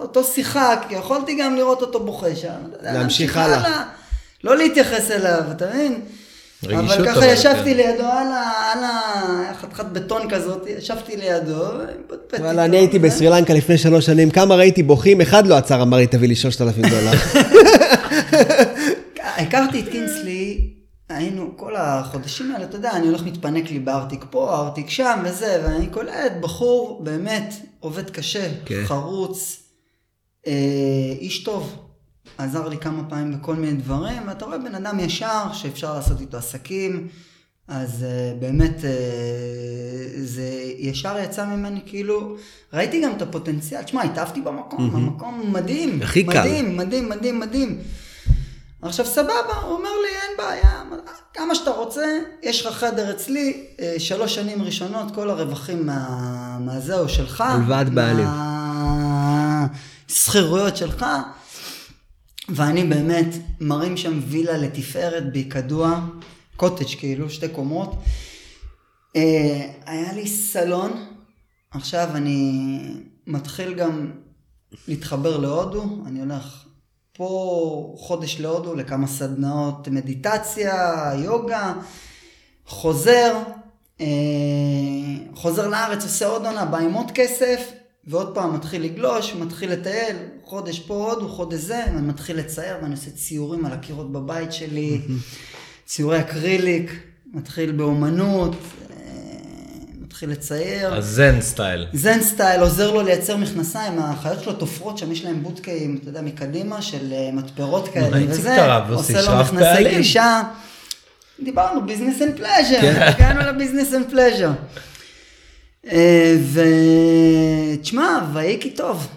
אותו שיחק, יכולתי גם לראות אותו בוכה שם. להמשיך הלאה. לא להתייחס אליו, אתה מבין? רגישות אבל ככה ישבתי כן. לידו על ה... על ה... היה חתיכת בטון כזאת, ישבתי לידו, ופטפטתי וואלה, אני הייתי וזה. בסרילנקה לפני שלוש שנים, כמה ראיתי בוכים, אחד לא עצר, אמר לי, תביא לי שלושת אלפים דולר. הכרתי את קינסלי, היינו כל החודשים האלה, אתה יודע, אני הולך מתפנק לי בארטיק פה, ארטיק שם וזה, ואני קולט בחור באמת עובד קשה, כן. חרוץ, אה, איש טוב. עזר לי כמה פעמים בכל מיני דברים, ואתה רואה בן אדם ישר שאפשר לעשות איתו עסקים, אז uh, באמת uh, זה ישר יצא ממני כאילו, ראיתי גם את הפוטנציאל, תשמע, התאהבתי במקום, המקום מדהים, הכי קל. מדהים, מדהים, מדהים, מדהים. עכשיו סבבה, הוא אומר לי, אין בעיה, כמה שאתה רוצה, יש לך חדר אצלי, אה, שלוש שנים ראשונות, כל הרווחים מה, מהזהו שלך. הלוואת בעלים. מהשכירויות שלך. ואני באמת מרים שם וילה לתפארת ביקדוע, קוטג' כאילו, שתי קומות. אה, היה לי סלון, עכשיו אני מתחיל גם להתחבר להודו, אני הולך פה חודש להודו לכמה סדנאות מדיטציה, יוגה, חוזר, אה, חוזר לארץ, עושה עוד עונה, בא עם עוד כסף, ועוד פעם מתחיל לגלוש, מתחיל לטייל, חודש פה הודו, חודש זה, ואני מתחיל לצייר, ואני עושה ציורים על הקירות בבית שלי, ציורי אקריליק, מתחיל באומנות, מתחיל לצייר. הזן style. זן style עוזר לו לייצר מכנסיים, האחיות שלו תופרות שם, יש להם בוטקאים, אתה יודע, מקדימה, של אה, מתפרות כאלה, וזה, עושה לו מכנסי. גלישה. דיברנו, business and pleasure. הגענו ל business and pleasure. ותשמע, ויהי טוב.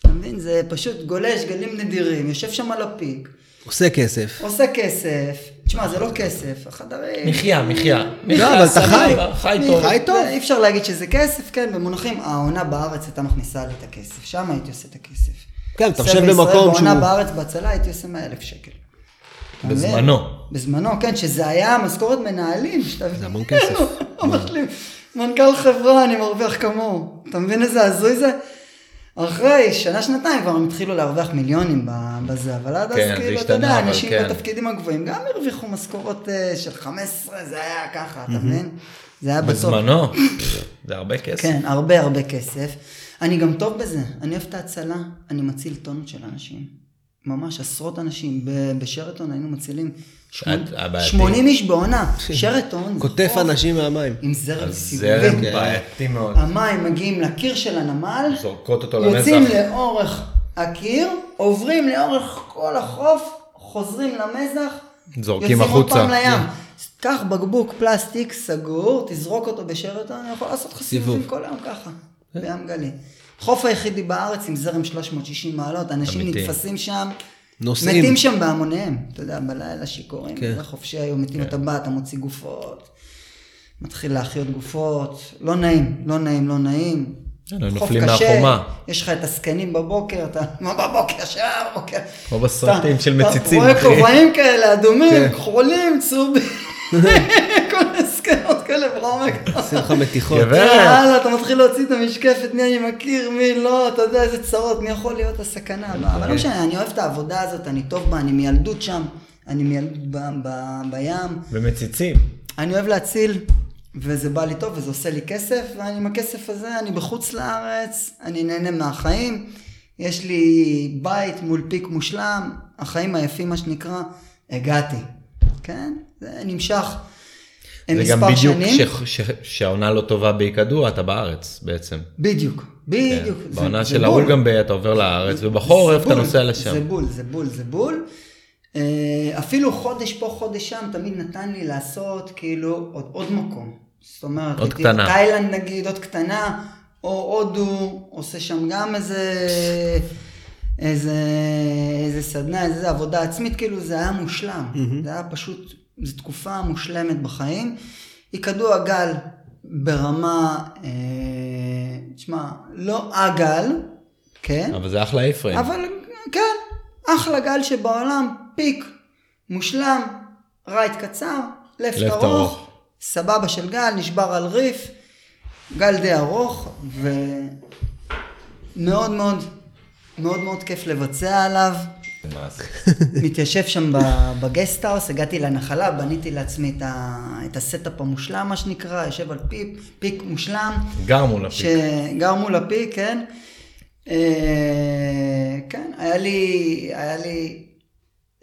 אתה מבין? זה פשוט גולש גלים נדירים, יושב שם על ה peak, עושה כסף. עושה כסף. תשמע, זה לא כסף, החדרים... מחיה, מחיה. לא, אבל אתה חי. חי טוב. חי טוב. אי אפשר להגיד שזה כסף, כן, במונחים, העונה בארץ הייתה מכניסה לי את הכסף, שם הייתי עושה את הכסף. כן, אתה בישראל, במקום בעונה שהוא... בארץ בהצלה הייתי עושה 100 אלף שקל. בזמנו. בזמנו, כן, שזה היה משכורת מנהלים. זה המון כסף. מנכ"ל חברה, אני מרוויח כמוהו. אתה מבין איזה הזוי זה? אחרי שנה, שנתיים כבר הם התחילו להרוויח מיליונים בזה, אבל עד אז כן, זה כאילו, אתה יודע, אנשים כן. בתפקידים הגבוהים גם הרוויחו משכורות אה, של 15, זה היה ככה, אתה מבין? זה היה בטוב. בזמנו. זה הרבה כסף. כן, הרבה הרבה כסף. אני גם טוב בזה, אני אוהב את ההצלה, אני מציל טונות של אנשים. ממש עשרות אנשים. בשרתון היינו מצילים. 80 איש בעונה. שרתון. זה קוטף אנשים מהמים. עם זרם אז זרם סיבובי. בעייתי מאוד. המים מגיעים לקיר של הנמל, זורקות אותו יוצאים למזח. לאורך הקיר, עוברים לאורך כל החוף, חוזרים למזח, זורקים יוצאים עוד החוצה. פעם לים. קח בקבוק פלסטיק סגור, תזרוק אותו בשרתון, אני יכול לעשות לך סיבוב. סיבובים כל היום ככה, בים גלי. חוף היחידי בארץ עם זרם 360 מעלות, אנשים. נתפסים שם, נוסעים. מתים שם בהמוניהם, אתה יודע, בלילה שיכורים, כן. זה חופשי היו מתים, אתה בא, אתה מוציא גופות, מתחיל להחיות גופות, לא נעים, לא נעים, לא נעים. כן, נופלים מהחומה. יש לך את הזקנים בבוקר, אתה, מה בבוקר, שעה בבוקר. כמו בסרטים אתה- של מציצים, אתה אחי. רואה כובעים כאלה, אדומים, כן. כחולים, צהובים, כל מיני זקנות כאלה בעומק. עושים לך מתיחות. גבר. יאללה, אתה מתחיל להוציא את המשקפת, מי אני מכיר, מי לא, אתה יודע איזה צרות, מי יכול להיות הסכנה. לא, אבל לא משנה, אני אוהב את העבודה הזאת, אני טוב בה, אני מילדות שם, אני מילדות ב- ב- בים. ומציצים. אני אוהב להציל, וזה בא לי טוב, וזה עושה לי כסף, ואני עם הכסף הזה, אני בחוץ לארץ, אני נהנה מהחיים, יש לי בית מול פיק מושלם, החיים היפים, מה שנקרא, הגעתי, כן? זה נמשך זה מספר גם בדיוק שנים. ש- ש- שהעונה לא טובה באיכדו, אתה בארץ בעצם. בדיוק, בדיוק. כן. זה- בעונה זה של בול. ההולגמבה אתה עובר לארץ, ובחורף זה אתה בול, נוסע לשם. זה בול, זה בול, זה בול. אה, אפילו חודש פה, חודש שם, תמיד נתן לי לעשות כאילו עוד, עוד מקום. זאת אומרת, עוד קטנה. בתאילנד נגיד, עוד קטנה, או הודו, עושה שם גם איזה, איזה, איזה סדנה, איזה עבודה עצמית, כאילו זה היה מושלם. זה היה פשוט, זו תקופה מושלמת בחיים. יקדו הגל ברמה, אה, תשמע, לא הגל, כן? אבל זה אחלה A-frame. אבל כן, אחלה גל שבעולם, peak, מושלם, right קצר, left ארוך. סבבה של גל, נשבר על reef, גל די ארוך, ומאוד מאוד, מאוד מאוד כיף לבצע עליו. מתיישב שם ב guesthouse, הגעתי לנחלה, בניתי לעצמי את, ה, את ה setup המושלם, מה שנקרא, יושב על peak, peak מושלם. גר מול ה peak. שגר מול ה peak, כן. אה, כן, היה לי, היה לי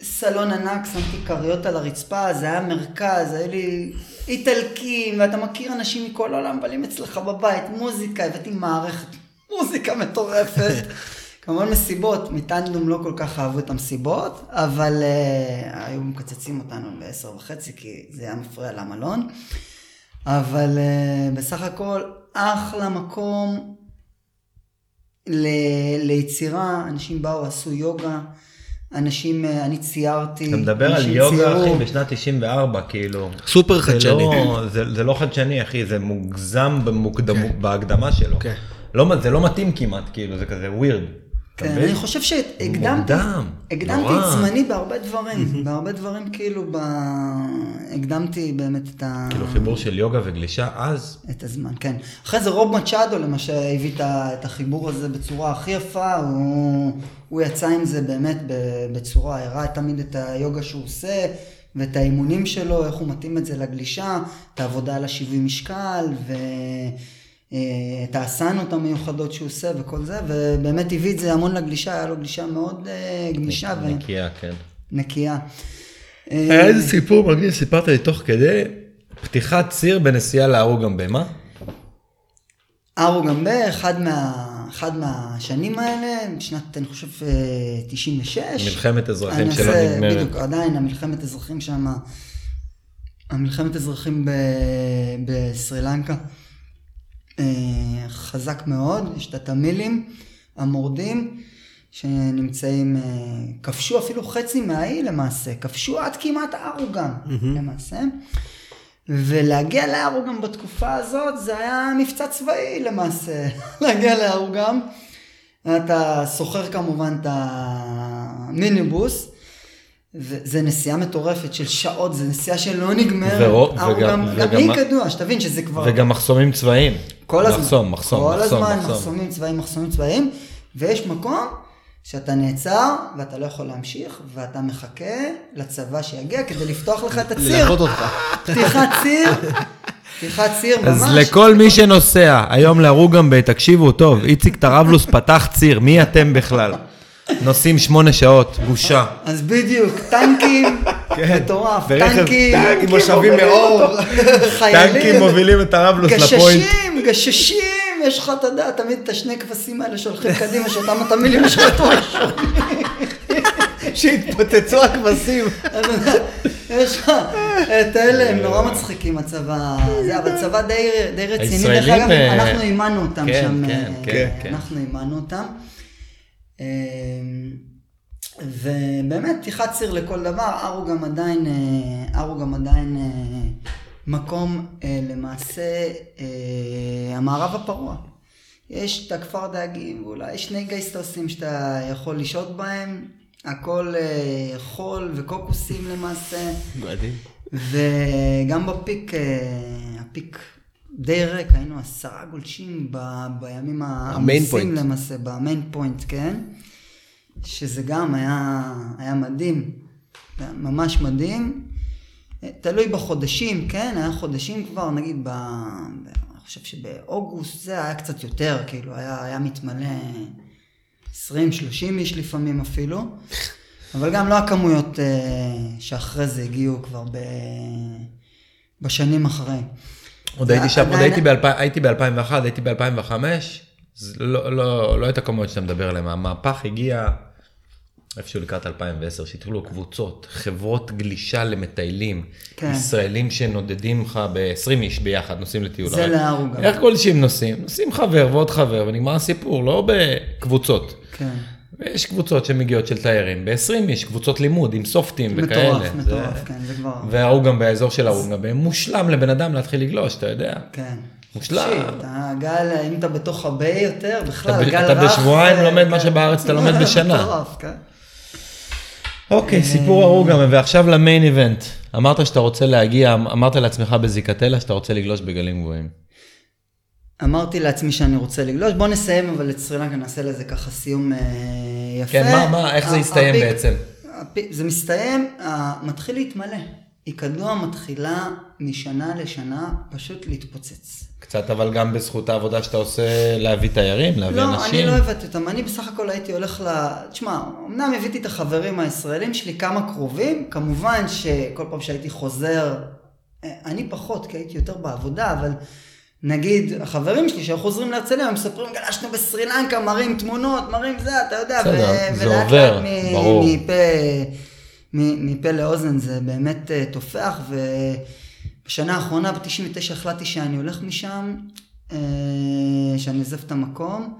סלון ענק, שמתי כריות על הרצפה, זה היה מרכז, היה לי איטלקים, ואתה מכיר אנשים מכל העולם מבלים אצלך בבית, מוזיקה, הבאתי מערכת מוזיקה מטורפת. כמובן מסיבות, מטנדום לא כל כך אהבו את המסיבות, אבל uh, היו מקצצים אותנו בעשר וחצי, כי זה היה מפריע למלון. אבל uh, בסך הכל, אחלה מקום ל, ליצירה, אנשים באו, עשו יוגה, אנשים, uh, אני ציירתי. אתה מדבר על יוגה, ציירו. אחי, בשנת 94, כאילו. סופר זה חדשני. לא- זה זה לא חדשני, אחי, זה מוגזם במוקדמו- בהקדמה שלו. כן. לא, זה לא מתאים כמעט, כאילו, זה כזה ווירד. כן, אני חושב שהקדמתי. את זמני בהרבה דברים, בהרבה דברים כאילו, ב... הקדמתי באמת את, ה... כאילו חיבור של יוגה וגלישה, אז את הזמן, כן. אחרי זה רוב מצ'אדו למשל הביא את החיבור הזה בצורה הכי יפה, הוא, הוא יצא עם זה באמת בצורה, הראה תמיד את היוגה שהוא עושה, ואת האימונים שלו, איך הוא מתאים את זה לגלישה, את העבודה על השיווי משקל, ואת האסנות המיוחדות שהוא עושה וכל זה, ובאמת הביא את זה המון לגלישה, היה לו גלישה מאוד אה, גמישה נקייה, כן. ונקייה. היה איזה סיפור מגניב, סיפרת לי תוך כדי, פתיחת ציר בנסיעה לארוגמבה, מה? ארוגן באחד מה, אחד מהשנים האלה, בשנת, אני חושב, אה, 96. מלחמת אזרחים שלא נגמרת. בדיוק, עדיין המלחמת אזרחים שם, המלחמת אזרחים ב- בסרי לנקה, אה, חזק מאוד, יש את התמילים המורדים. שנמצאים, אה, כבשו אפילו חצי מהאי למעשה, כבשו עד כמעט ארוגן למעשה. ולהגיע לארוגן בתקופה הזאת זה היה מבצע צבאי למעשה, להגיע לארוגן. אתה שוכר כמובן את המיניבוס, וזה נסיעה מטורפת של שעות, זה נסיעה שלא נגמרת. ורוב- ארוגן- וגם- גם וגם- היא כדוע, שתבין שזה כבר... וגם מחסומים צבאיים. כל הזמן. מחסום, מחסום, כל מחסום, הזמן מחסום. מחסומים צבאיים, מחסומים צבאיים, ויש מקום שאתה נעצר ואתה לא יכול להמשיך, ואתה מחכה לצבא שיגיע כדי לפתוח לך את הציר. ללוות אותך. פתיחת ציר, פתיחת ציר ממש. אז לכל מי שנוסע היום לארוגם ב', תקשיבו טוב, איציק טרבלוס פתח ציר, מי אתם בכלל? נוסעים שמונה שעות, בושה. אז בדיוק, טנקים, מטורף, כן. ורכב- טנקים, עם מושבים מאור. חיילים, מובילים את טרבלוס לפוינט. גששים, גששים, יש לך, אתה יודע, תמיד את השני כבשים האלה שהולכים קדימה, שאותם אתה מילים ישרתו שהתפוצצו הכבשים. יש לך את אלה, הם נורא מצחיקים הצבא, זה, אבל צבא די, רציני, דרך אגב, אה, אנחנו אימנו אותם כן, שם, כן, אה, כן, כן. אנחנו אימנו אותם. אה, ובאמת, פתיחת ציר לכל דבר, ארו גם עדיין, אה, ארו גם עדיין אה, מקום אה, למעשה המערב הפרוע. יש את הכפר דאגים, ואולי שני גייסטרסים שאתה יכול לשהות בהם, הכל חול וקוקוסים למעשה, מדהים. וגם בפיק, הפיק די ריק, היינו עשרה גולשים ב, בימים העמוסים. למעשה, במיין פוינט, כן? שזה גם היה, היה מדהים, ממש מדהים. תלוי בחודשים, כן? היה חודשים כבר, נגיד, ב... ב- אני חושב שבאוגוסט זה היה קצת יותר, כאילו, היה, היה מתמלא 20-30 איש לפעמים אפילו, אבל גם לא הכמויות אה, שאחרי זה הגיעו כבר ב... בשנים אחרי. עוד הייתי שם, עוד הייתי ב-2000 הייתי ב-2001, הייתי ב-2005, לא, לא, לא הייתה כמויות שאתה מדבר עליהן, המהפך הגיע איפשהו לקראת 2010, שהתחילו קבוצות, חברות גלישה למטיילים, כן. ישראלים שנודדים לך ב-20 איש ביחד, נוסעים לטיול. זה להרוג גם. איך גולשים נוסעים? נוסעים חבר ועוד חבר, ונגמר הסיפור, לא בקבוצות. כן. ויש קבוצות שמגיעות של תיירים, ב-20 איש, קבוצות לימוד עם סופטים וכאלה. מטורף, זה- מטורף, כן, זה כבר... וההוא גם באזור של ההוא, גם מושלם לבן אדם להתחיל לגלוש, אתה יודע. כן. מושלם. אתה גל, אם אתה בתוך הביי יותר, בכלל, אתה גל אתה רך, בשבועיים אה, לומד כן. מה שבארץ אתה לומד בשנה. מטורף, כן. אוקיי, סיפור ארוך גם, ועכשיו למיין איבנט. אמרת שאתה רוצה להגיע, אמרת לעצמך בזיקתלה שאתה רוצה לגלוש בגלים גבוהים. אמרתי לעצמי שאני רוצה לגלוש, בוא נסיים אבל את סרילנקה, נעשה לזה ככה סיום אה, יפה. כן, מה, מה, איך זה הסתיים הפיק- בעצם? הפיק- זה מסתיים, מתחיל להתמלא. היא כדוע מתחילה משנה לשנה פשוט להתפוצץ. קצת אבל גם בזכות העבודה שאתה עושה להביא תיירים, להביא לא, אנשים. אני לא הבאתי אותם, אני בסך הכל הייתי הולך ל... תשמע, אמנם הבאתי את החברים הישראלים שלי, כמה קרובים, כמובן שכל פעם שהייתי חוזר, אה, אני פחות, כי הייתי יותר בעבודה, אבל נגיד, החברים שלי שהיו חוזרים להרצליה, הם מספרים, גלשנו בסרי לנקה, מראים תמונות, מראים זה, אתה יודע, זה ולאט לאט מ-. מפה, מ- מפה לאוזן זה באמת אה, תופח, ובשנה האחרונה, ב-99, החלטתי שאני הולך משם, אה, שאני עוזב את המקום.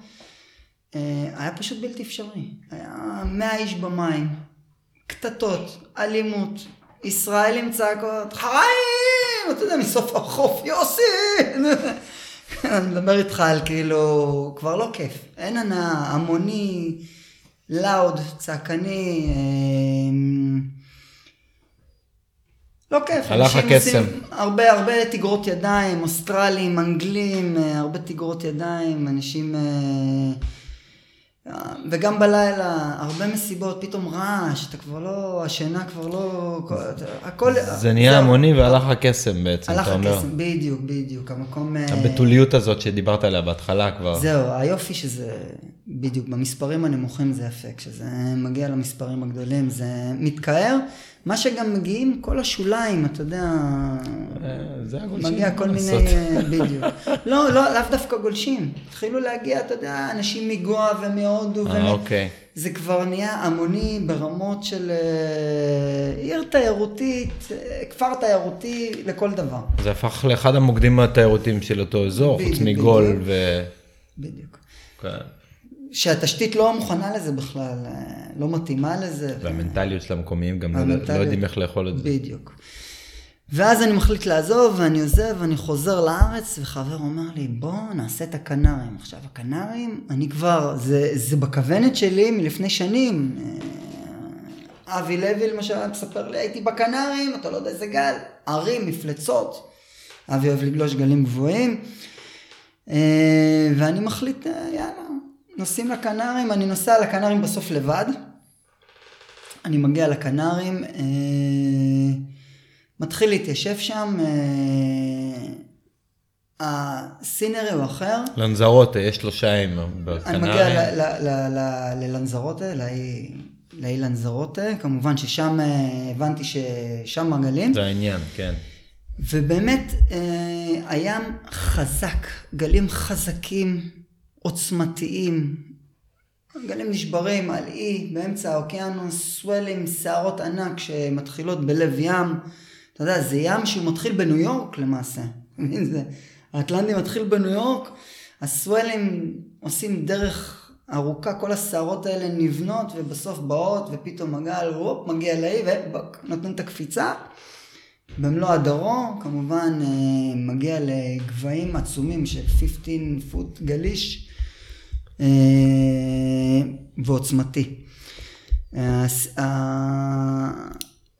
אה, היה פשוט בלתי אפשרי. היה 100 איש במים, קטטות, אלימות, ישראלים צעקות, חיים! אתה יודע, מסוף החוף, יוסי! אני מדבר איתך על כאילו, כבר לא כיף. אין הנאה, המוני, לאוד, צעקני, אה, לא כיף. הלך הקסם. הרבה הרבה תגרות ידיים, אוסטרלים, אנגלים, אה, הרבה תגרות ידיים, אנשים... אה, וגם בלילה, הרבה מסיבות, פתאום רעש, אתה כבר לא, השינה כבר לא, כל- הכל... זה נהיה. המוני והלך הקסם בעצם, הלך אתה אומר. הקסם, בדיוק, בדיוק, המקום... אה, הבתוליות הזאת שדיברת עליה בהתחלה כבר. זהו, היופי שזה, בדיוק, במספרים הנמוכים זה יפה, כשזה מגיע למספרים הגדולים זה מתקהר, מה שגם מגיעים כל השוליים, אתה יודע, אה, זה הגולשים. מגיע כל מיני? אה, בדיוק. לא, לא, לאו דווקא גולשים. התחילו להגיע, אתה יודע, אנשים מגואה ומהודו. אה, אוקיי. זה כבר נהיה המוני ברמות של אה, עיר תיירותית, כפר תיירותי לכל דבר. זה הפך לאחד המוקדים התיירותיים של אותו אזור, חוץ מגול. ו... בדיוק. כן. שהתשתית לא מוכנה לזה בכלל, אה, לא מתאימה לזה. ו- והמנטליות של המקומיים גם לא- לא המנטליות. יודעים איך לאכול את זה. בדיוק. ואז אני מחליט לעזוב, ואני עוזב, ואני חוזר לארץ, וחבר אומר לי, בוא נעשה את הקנרים. עכשיו, הקנרים, אני כבר, זה, זה בכוונת שלי מלפני שנים. אה, אבי לוי למשל מספר לי, הייתי בקנרים, אתה לא יודע איזה גל, ערים, מפלצות. אבי אוהב לגלוש גלים גבוהים. אה, ואני מחליט, יאללה, נוסעים לקנרים, אני נוסע לקנרים בסוף לבד. אני מגיע לקנרים, אה, מתחיל להתיישב שם, אה, הסינרי הוא אחר. לנזרוטה, יש שלושה עם אני מגיע ללנזרוטה, לאי לאי לנזרוטה, כמובן ששם אה, הבנתי ששם הגלים. זה העניין, כן. ובאמת אה, הים חזק, גלים חזקים, עוצמתיים, גלים נשברים על אי באמצע האוקיינוס, סוולים, שערות ענק שמתחילות בלב ים. אתה יודע, זה ים שהוא מתחיל בניו יורק למעשה. זה, האטלנטי מתחיל בניו יורק, הסוולים עושים דרך ארוכה, כל השערות האלה נבנות ובסוף באות ופתאום הגל, הופ, מגיע לאי ונותן את הקפיצה. במלוא הדרו, כמובן אה, מגיע לגבהים עצומים של 15 פוט גליש ועוצמתי. הס- ה-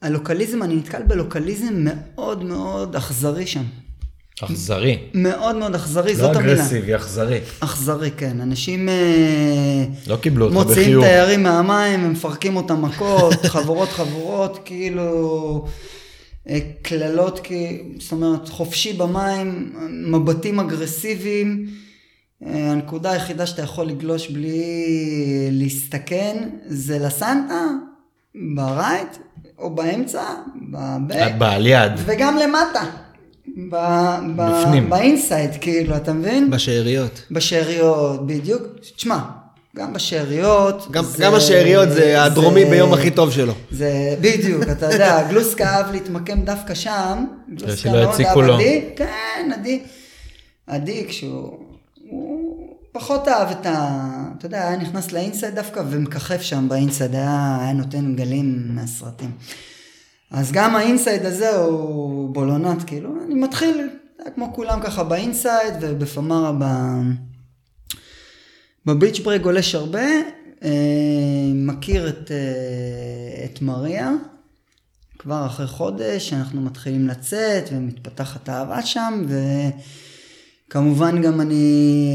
הלוקליזם, אני נתקל בלוקליזם מאוד מאוד אכזרי שם. אכזרי. מאוד מאוד אכזרי, לא זאת המילה. אגרסיבי, אכזרי. אכזרי, כן. אנשים אה, לא קיבלו אותך מוציאים בחיוך. תיירים מהמים, הם מפרקים אותם מכות, חבורות חבורות, כאילו אה, קללות, זאת אומרת, חופשי במים, מבטים אגרסיביים. אה, הנקודה היחידה שאתה יכול לגלוש בלי להסתכן זה לסנטה, ב right, או באמצע, ב back, בא על יד. וגם למטה. ב, ב, בפנים. ב inside, כאילו, אתה מבין? בשאריות. בשאריות, בדיוק. תשמע, גם בשאריות. גם, גם השאריות זה הדרומי ביום הכי טוב שלו. זה בדיוק, אתה יודע, גלוסקה אהב להתמקם דווקא שם. גלוסקה מאוד אהב. עדי, כן, עדי. עדי כשהוא... פחות אהב את ה... אתה יודע, היה נכנס לאינסייד דווקא ומככב שם באינסייד, היה, היה נותן גלים מהסרטים. אז גם האינסייד הזה הוא בולונט, כאילו, אני מתחיל, כמו כולם ככה באינסייד ובפמרה ב... בביץ' ברייק גולש הרבה, אה, מכיר את, אה, את מריה, כבר אחרי חודש אנחנו מתחילים לצאת ומתפתחת אהבה שם, וכמובן גם אני,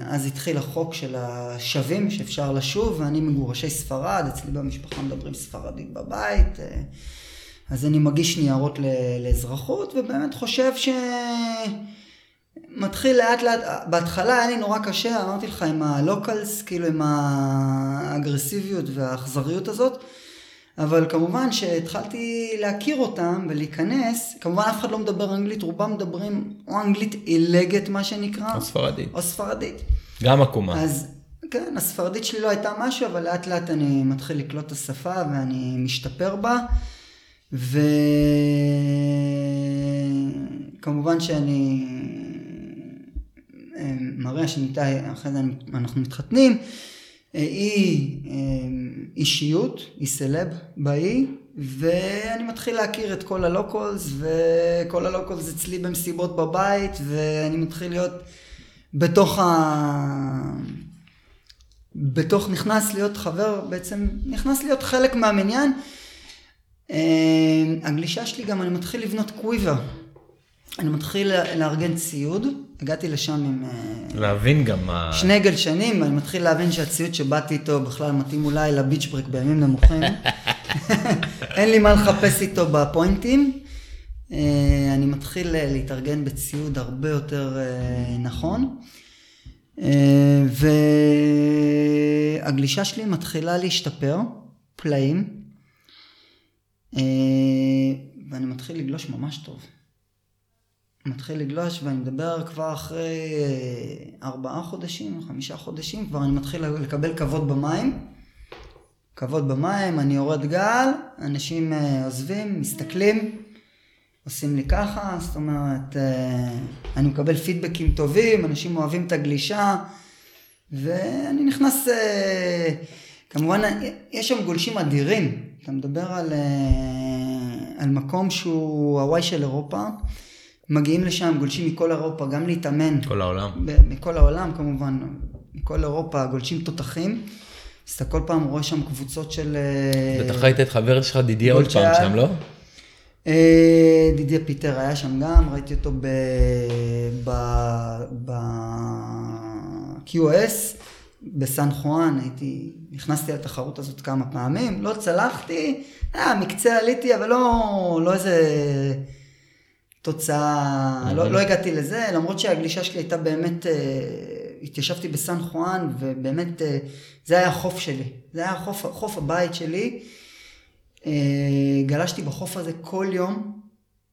אה, אז התחיל החוק של השבים שאפשר לשוב, ואני מגורשי ספרד, אצלי במשפחה מדברים ספרדית בבית, אה, אז אני מגיש ניירות לאזרחות, ובאמת חושב ש... מתחיל לאט לאט, בהתחלה היה לי נורא קשה, אמרתי לך, עם הלוקלס, כאילו עם האגרסיביות והאכזריות הזאת, אבל כמובן שהתחלתי להכיר אותם ולהיכנס, כמובן אף אחד לא מדבר אנגלית, רובם מדברים או אנגלית עילגת מה שנקרא, או ספרדית. או ספרדית. גם עקומה. אז כן, הספרדית שלי לא הייתה משהו, אבל לאט לאט אני מתחיל לקלוט את השפה ואני משתפר בה. וכמובן שאני אה, מראה שניתה, אחרי זה אנחנו מתחתנים, היא אה, אישיות, היא סלב באי, ואני מתחיל להכיר את כל הלוקולס, וכל הלוקולס אצלי במסיבות בבית, ואני מתחיל להיות בתוך ה... בתוך נכנס להיות חבר, בעצם נכנס להיות חלק מהמניין. אה, הגלישה שלי גם, אני מתחיל לבנות קוויבר. אני מתחיל לארגן ציוד, הגעתי לשם עם אה, להבין גם מה... שני גלשנים, ואני מתחיל להבין שהציוד שבאתי איתו בכלל מתאים אולי לביץ' ברק בימים נמוכים. אין לי מה לחפש איתו בפוינטים. אה, אני מתחיל אה, להתארגן בציוד הרבה יותר נכון. והגלישה שלי מתחילה להשתפר, פלאים. ואני מתחיל לגלוש ממש טוב. מתחיל לגלוש ואני מדבר כבר אחרי אה, ארבעה חודשים, חמישה חודשים, כבר אני מתחיל לקבל כבוד במים. כבוד במים, אני יורד גל, אנשים אה, עוזבים, מסתכלים, עושים לי ככה, זאת אומרת, אה, אני מקבל פידבקים טובים, אנשים אוהבים את הגלישה, ואני נכנס, כמובן, יש שם גולשים אדירים, אתה מדבר על, על מקום שהוא הוואי של אירופה, מגיעים לשם גולשים מכל אירופה, גם להתאמן. כל העולם. מכל העולם כמובן, מכל אירופה, גולשים תותחים. אז אתה כל פעם רואה שם קבוצות של... אה, בטח ראית את חבר שלך דידיה עוד פעם שם, לא? אה, דידיה פיטר היה שם גם, ראיתי אותו ב-QS, בסן חואן, הייתי, נכנסתי לתחרות הזאת כמה פעמים, לא צלחתי, אה, מקצה עליתי, אבל לא, לא איזה תוצאה, לא, לא הגעתי לזה, למרות שהגלישה שלי הייתה באמת, אה, התיישבתי בסן חואן, ובאמת אה, זה היה החוף שלי, זה היה חוף, חוף הבית שלי. אה, גלשתי בחוף הזה כל יום,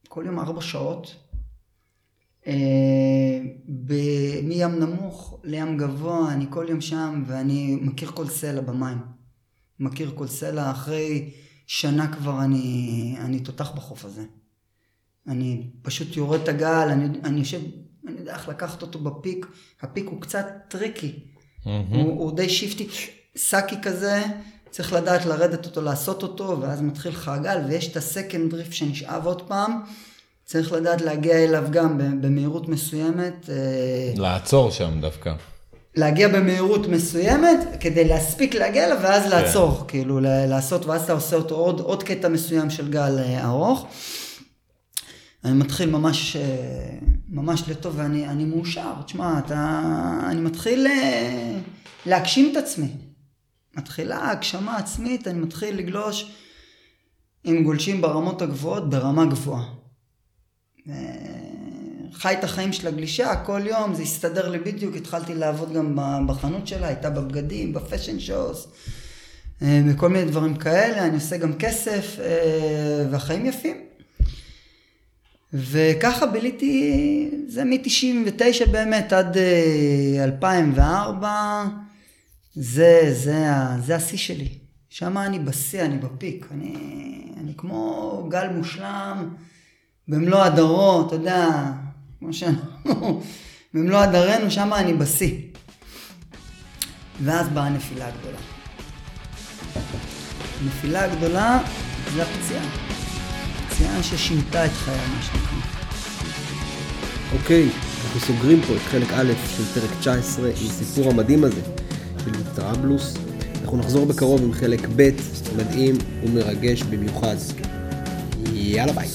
כל יום ארבע שעות. מים נמוך לים גבוה, אני כל יום שם, ואני מכיר כל סלע במים. מכיר כל סלע, אחרי שנה כבר אני, אני תותח בחוף הזה. אני פשוט יורד את הגל, אני, אני יושב, אני יודע איך לקחת אותו ב peak, ה peak הוא קצת tricky, mm-hmm. הוא, הוא די shifty, sucky כזה, צריך לדעת לרדת אותו, לעשות אותו, ואז מתחיל לך הגל, ויש את ה second reef שנשאב עוד פעם, צריך לדעת להגיע אליו גם במהירות מסוימת. אה, לעצור שם דווקא. להגיע במהירות מסוימת, כדי להספיק להגיע אליו, ואז כן. לעצור, כאילו לעשות, ואז אתה עושה אותו עוד, עוד קטע מסוים של גל אה, ארוך. אני מתחיל ממש, אה, ממש לטוב ואני מאושר. תשמע, אתה, אני מתחיל אה, להגשים את עצמי. מתחילה הגשמה עצמית, אני מתחיל לגלוש עם גולשים ברמות הגבוהות, ברמה גבוהה. אה, חי את החיים של הגלישה, כל יום, זה הסתדר לי בדיוק, התחלתי לעבוד גם בחנות שלה, הייתה בבגדים, בפשן שואוס, בכל מיני דברים כאלה, אני עושה גם כסף, והחיים יפים. וככה ביליתי, זה מ-99 באמת עד 2004, אה, זה, זה, זה השיא שלי. שם אני בשיא, אני בפיק. אני, אני כמו גל מושלם במלוא הדרו, אתה יודע, כמו שאנחנו, במלוא הדרנו, שם אני בשיא. ואז באה הנפילה הגדולה. הנפילה הגדולה זה הפציעה. פציעה ששינתה את חיי, מה. אוקיי, אנחנו סוגרים פה את חלק א' של פרק 19 עם סיפור המדהים הזה של טראבלוס. אנחנו נחזור בקרוב עם חלק ב', מדהים ומרגש במיוחד. יאללה ביי.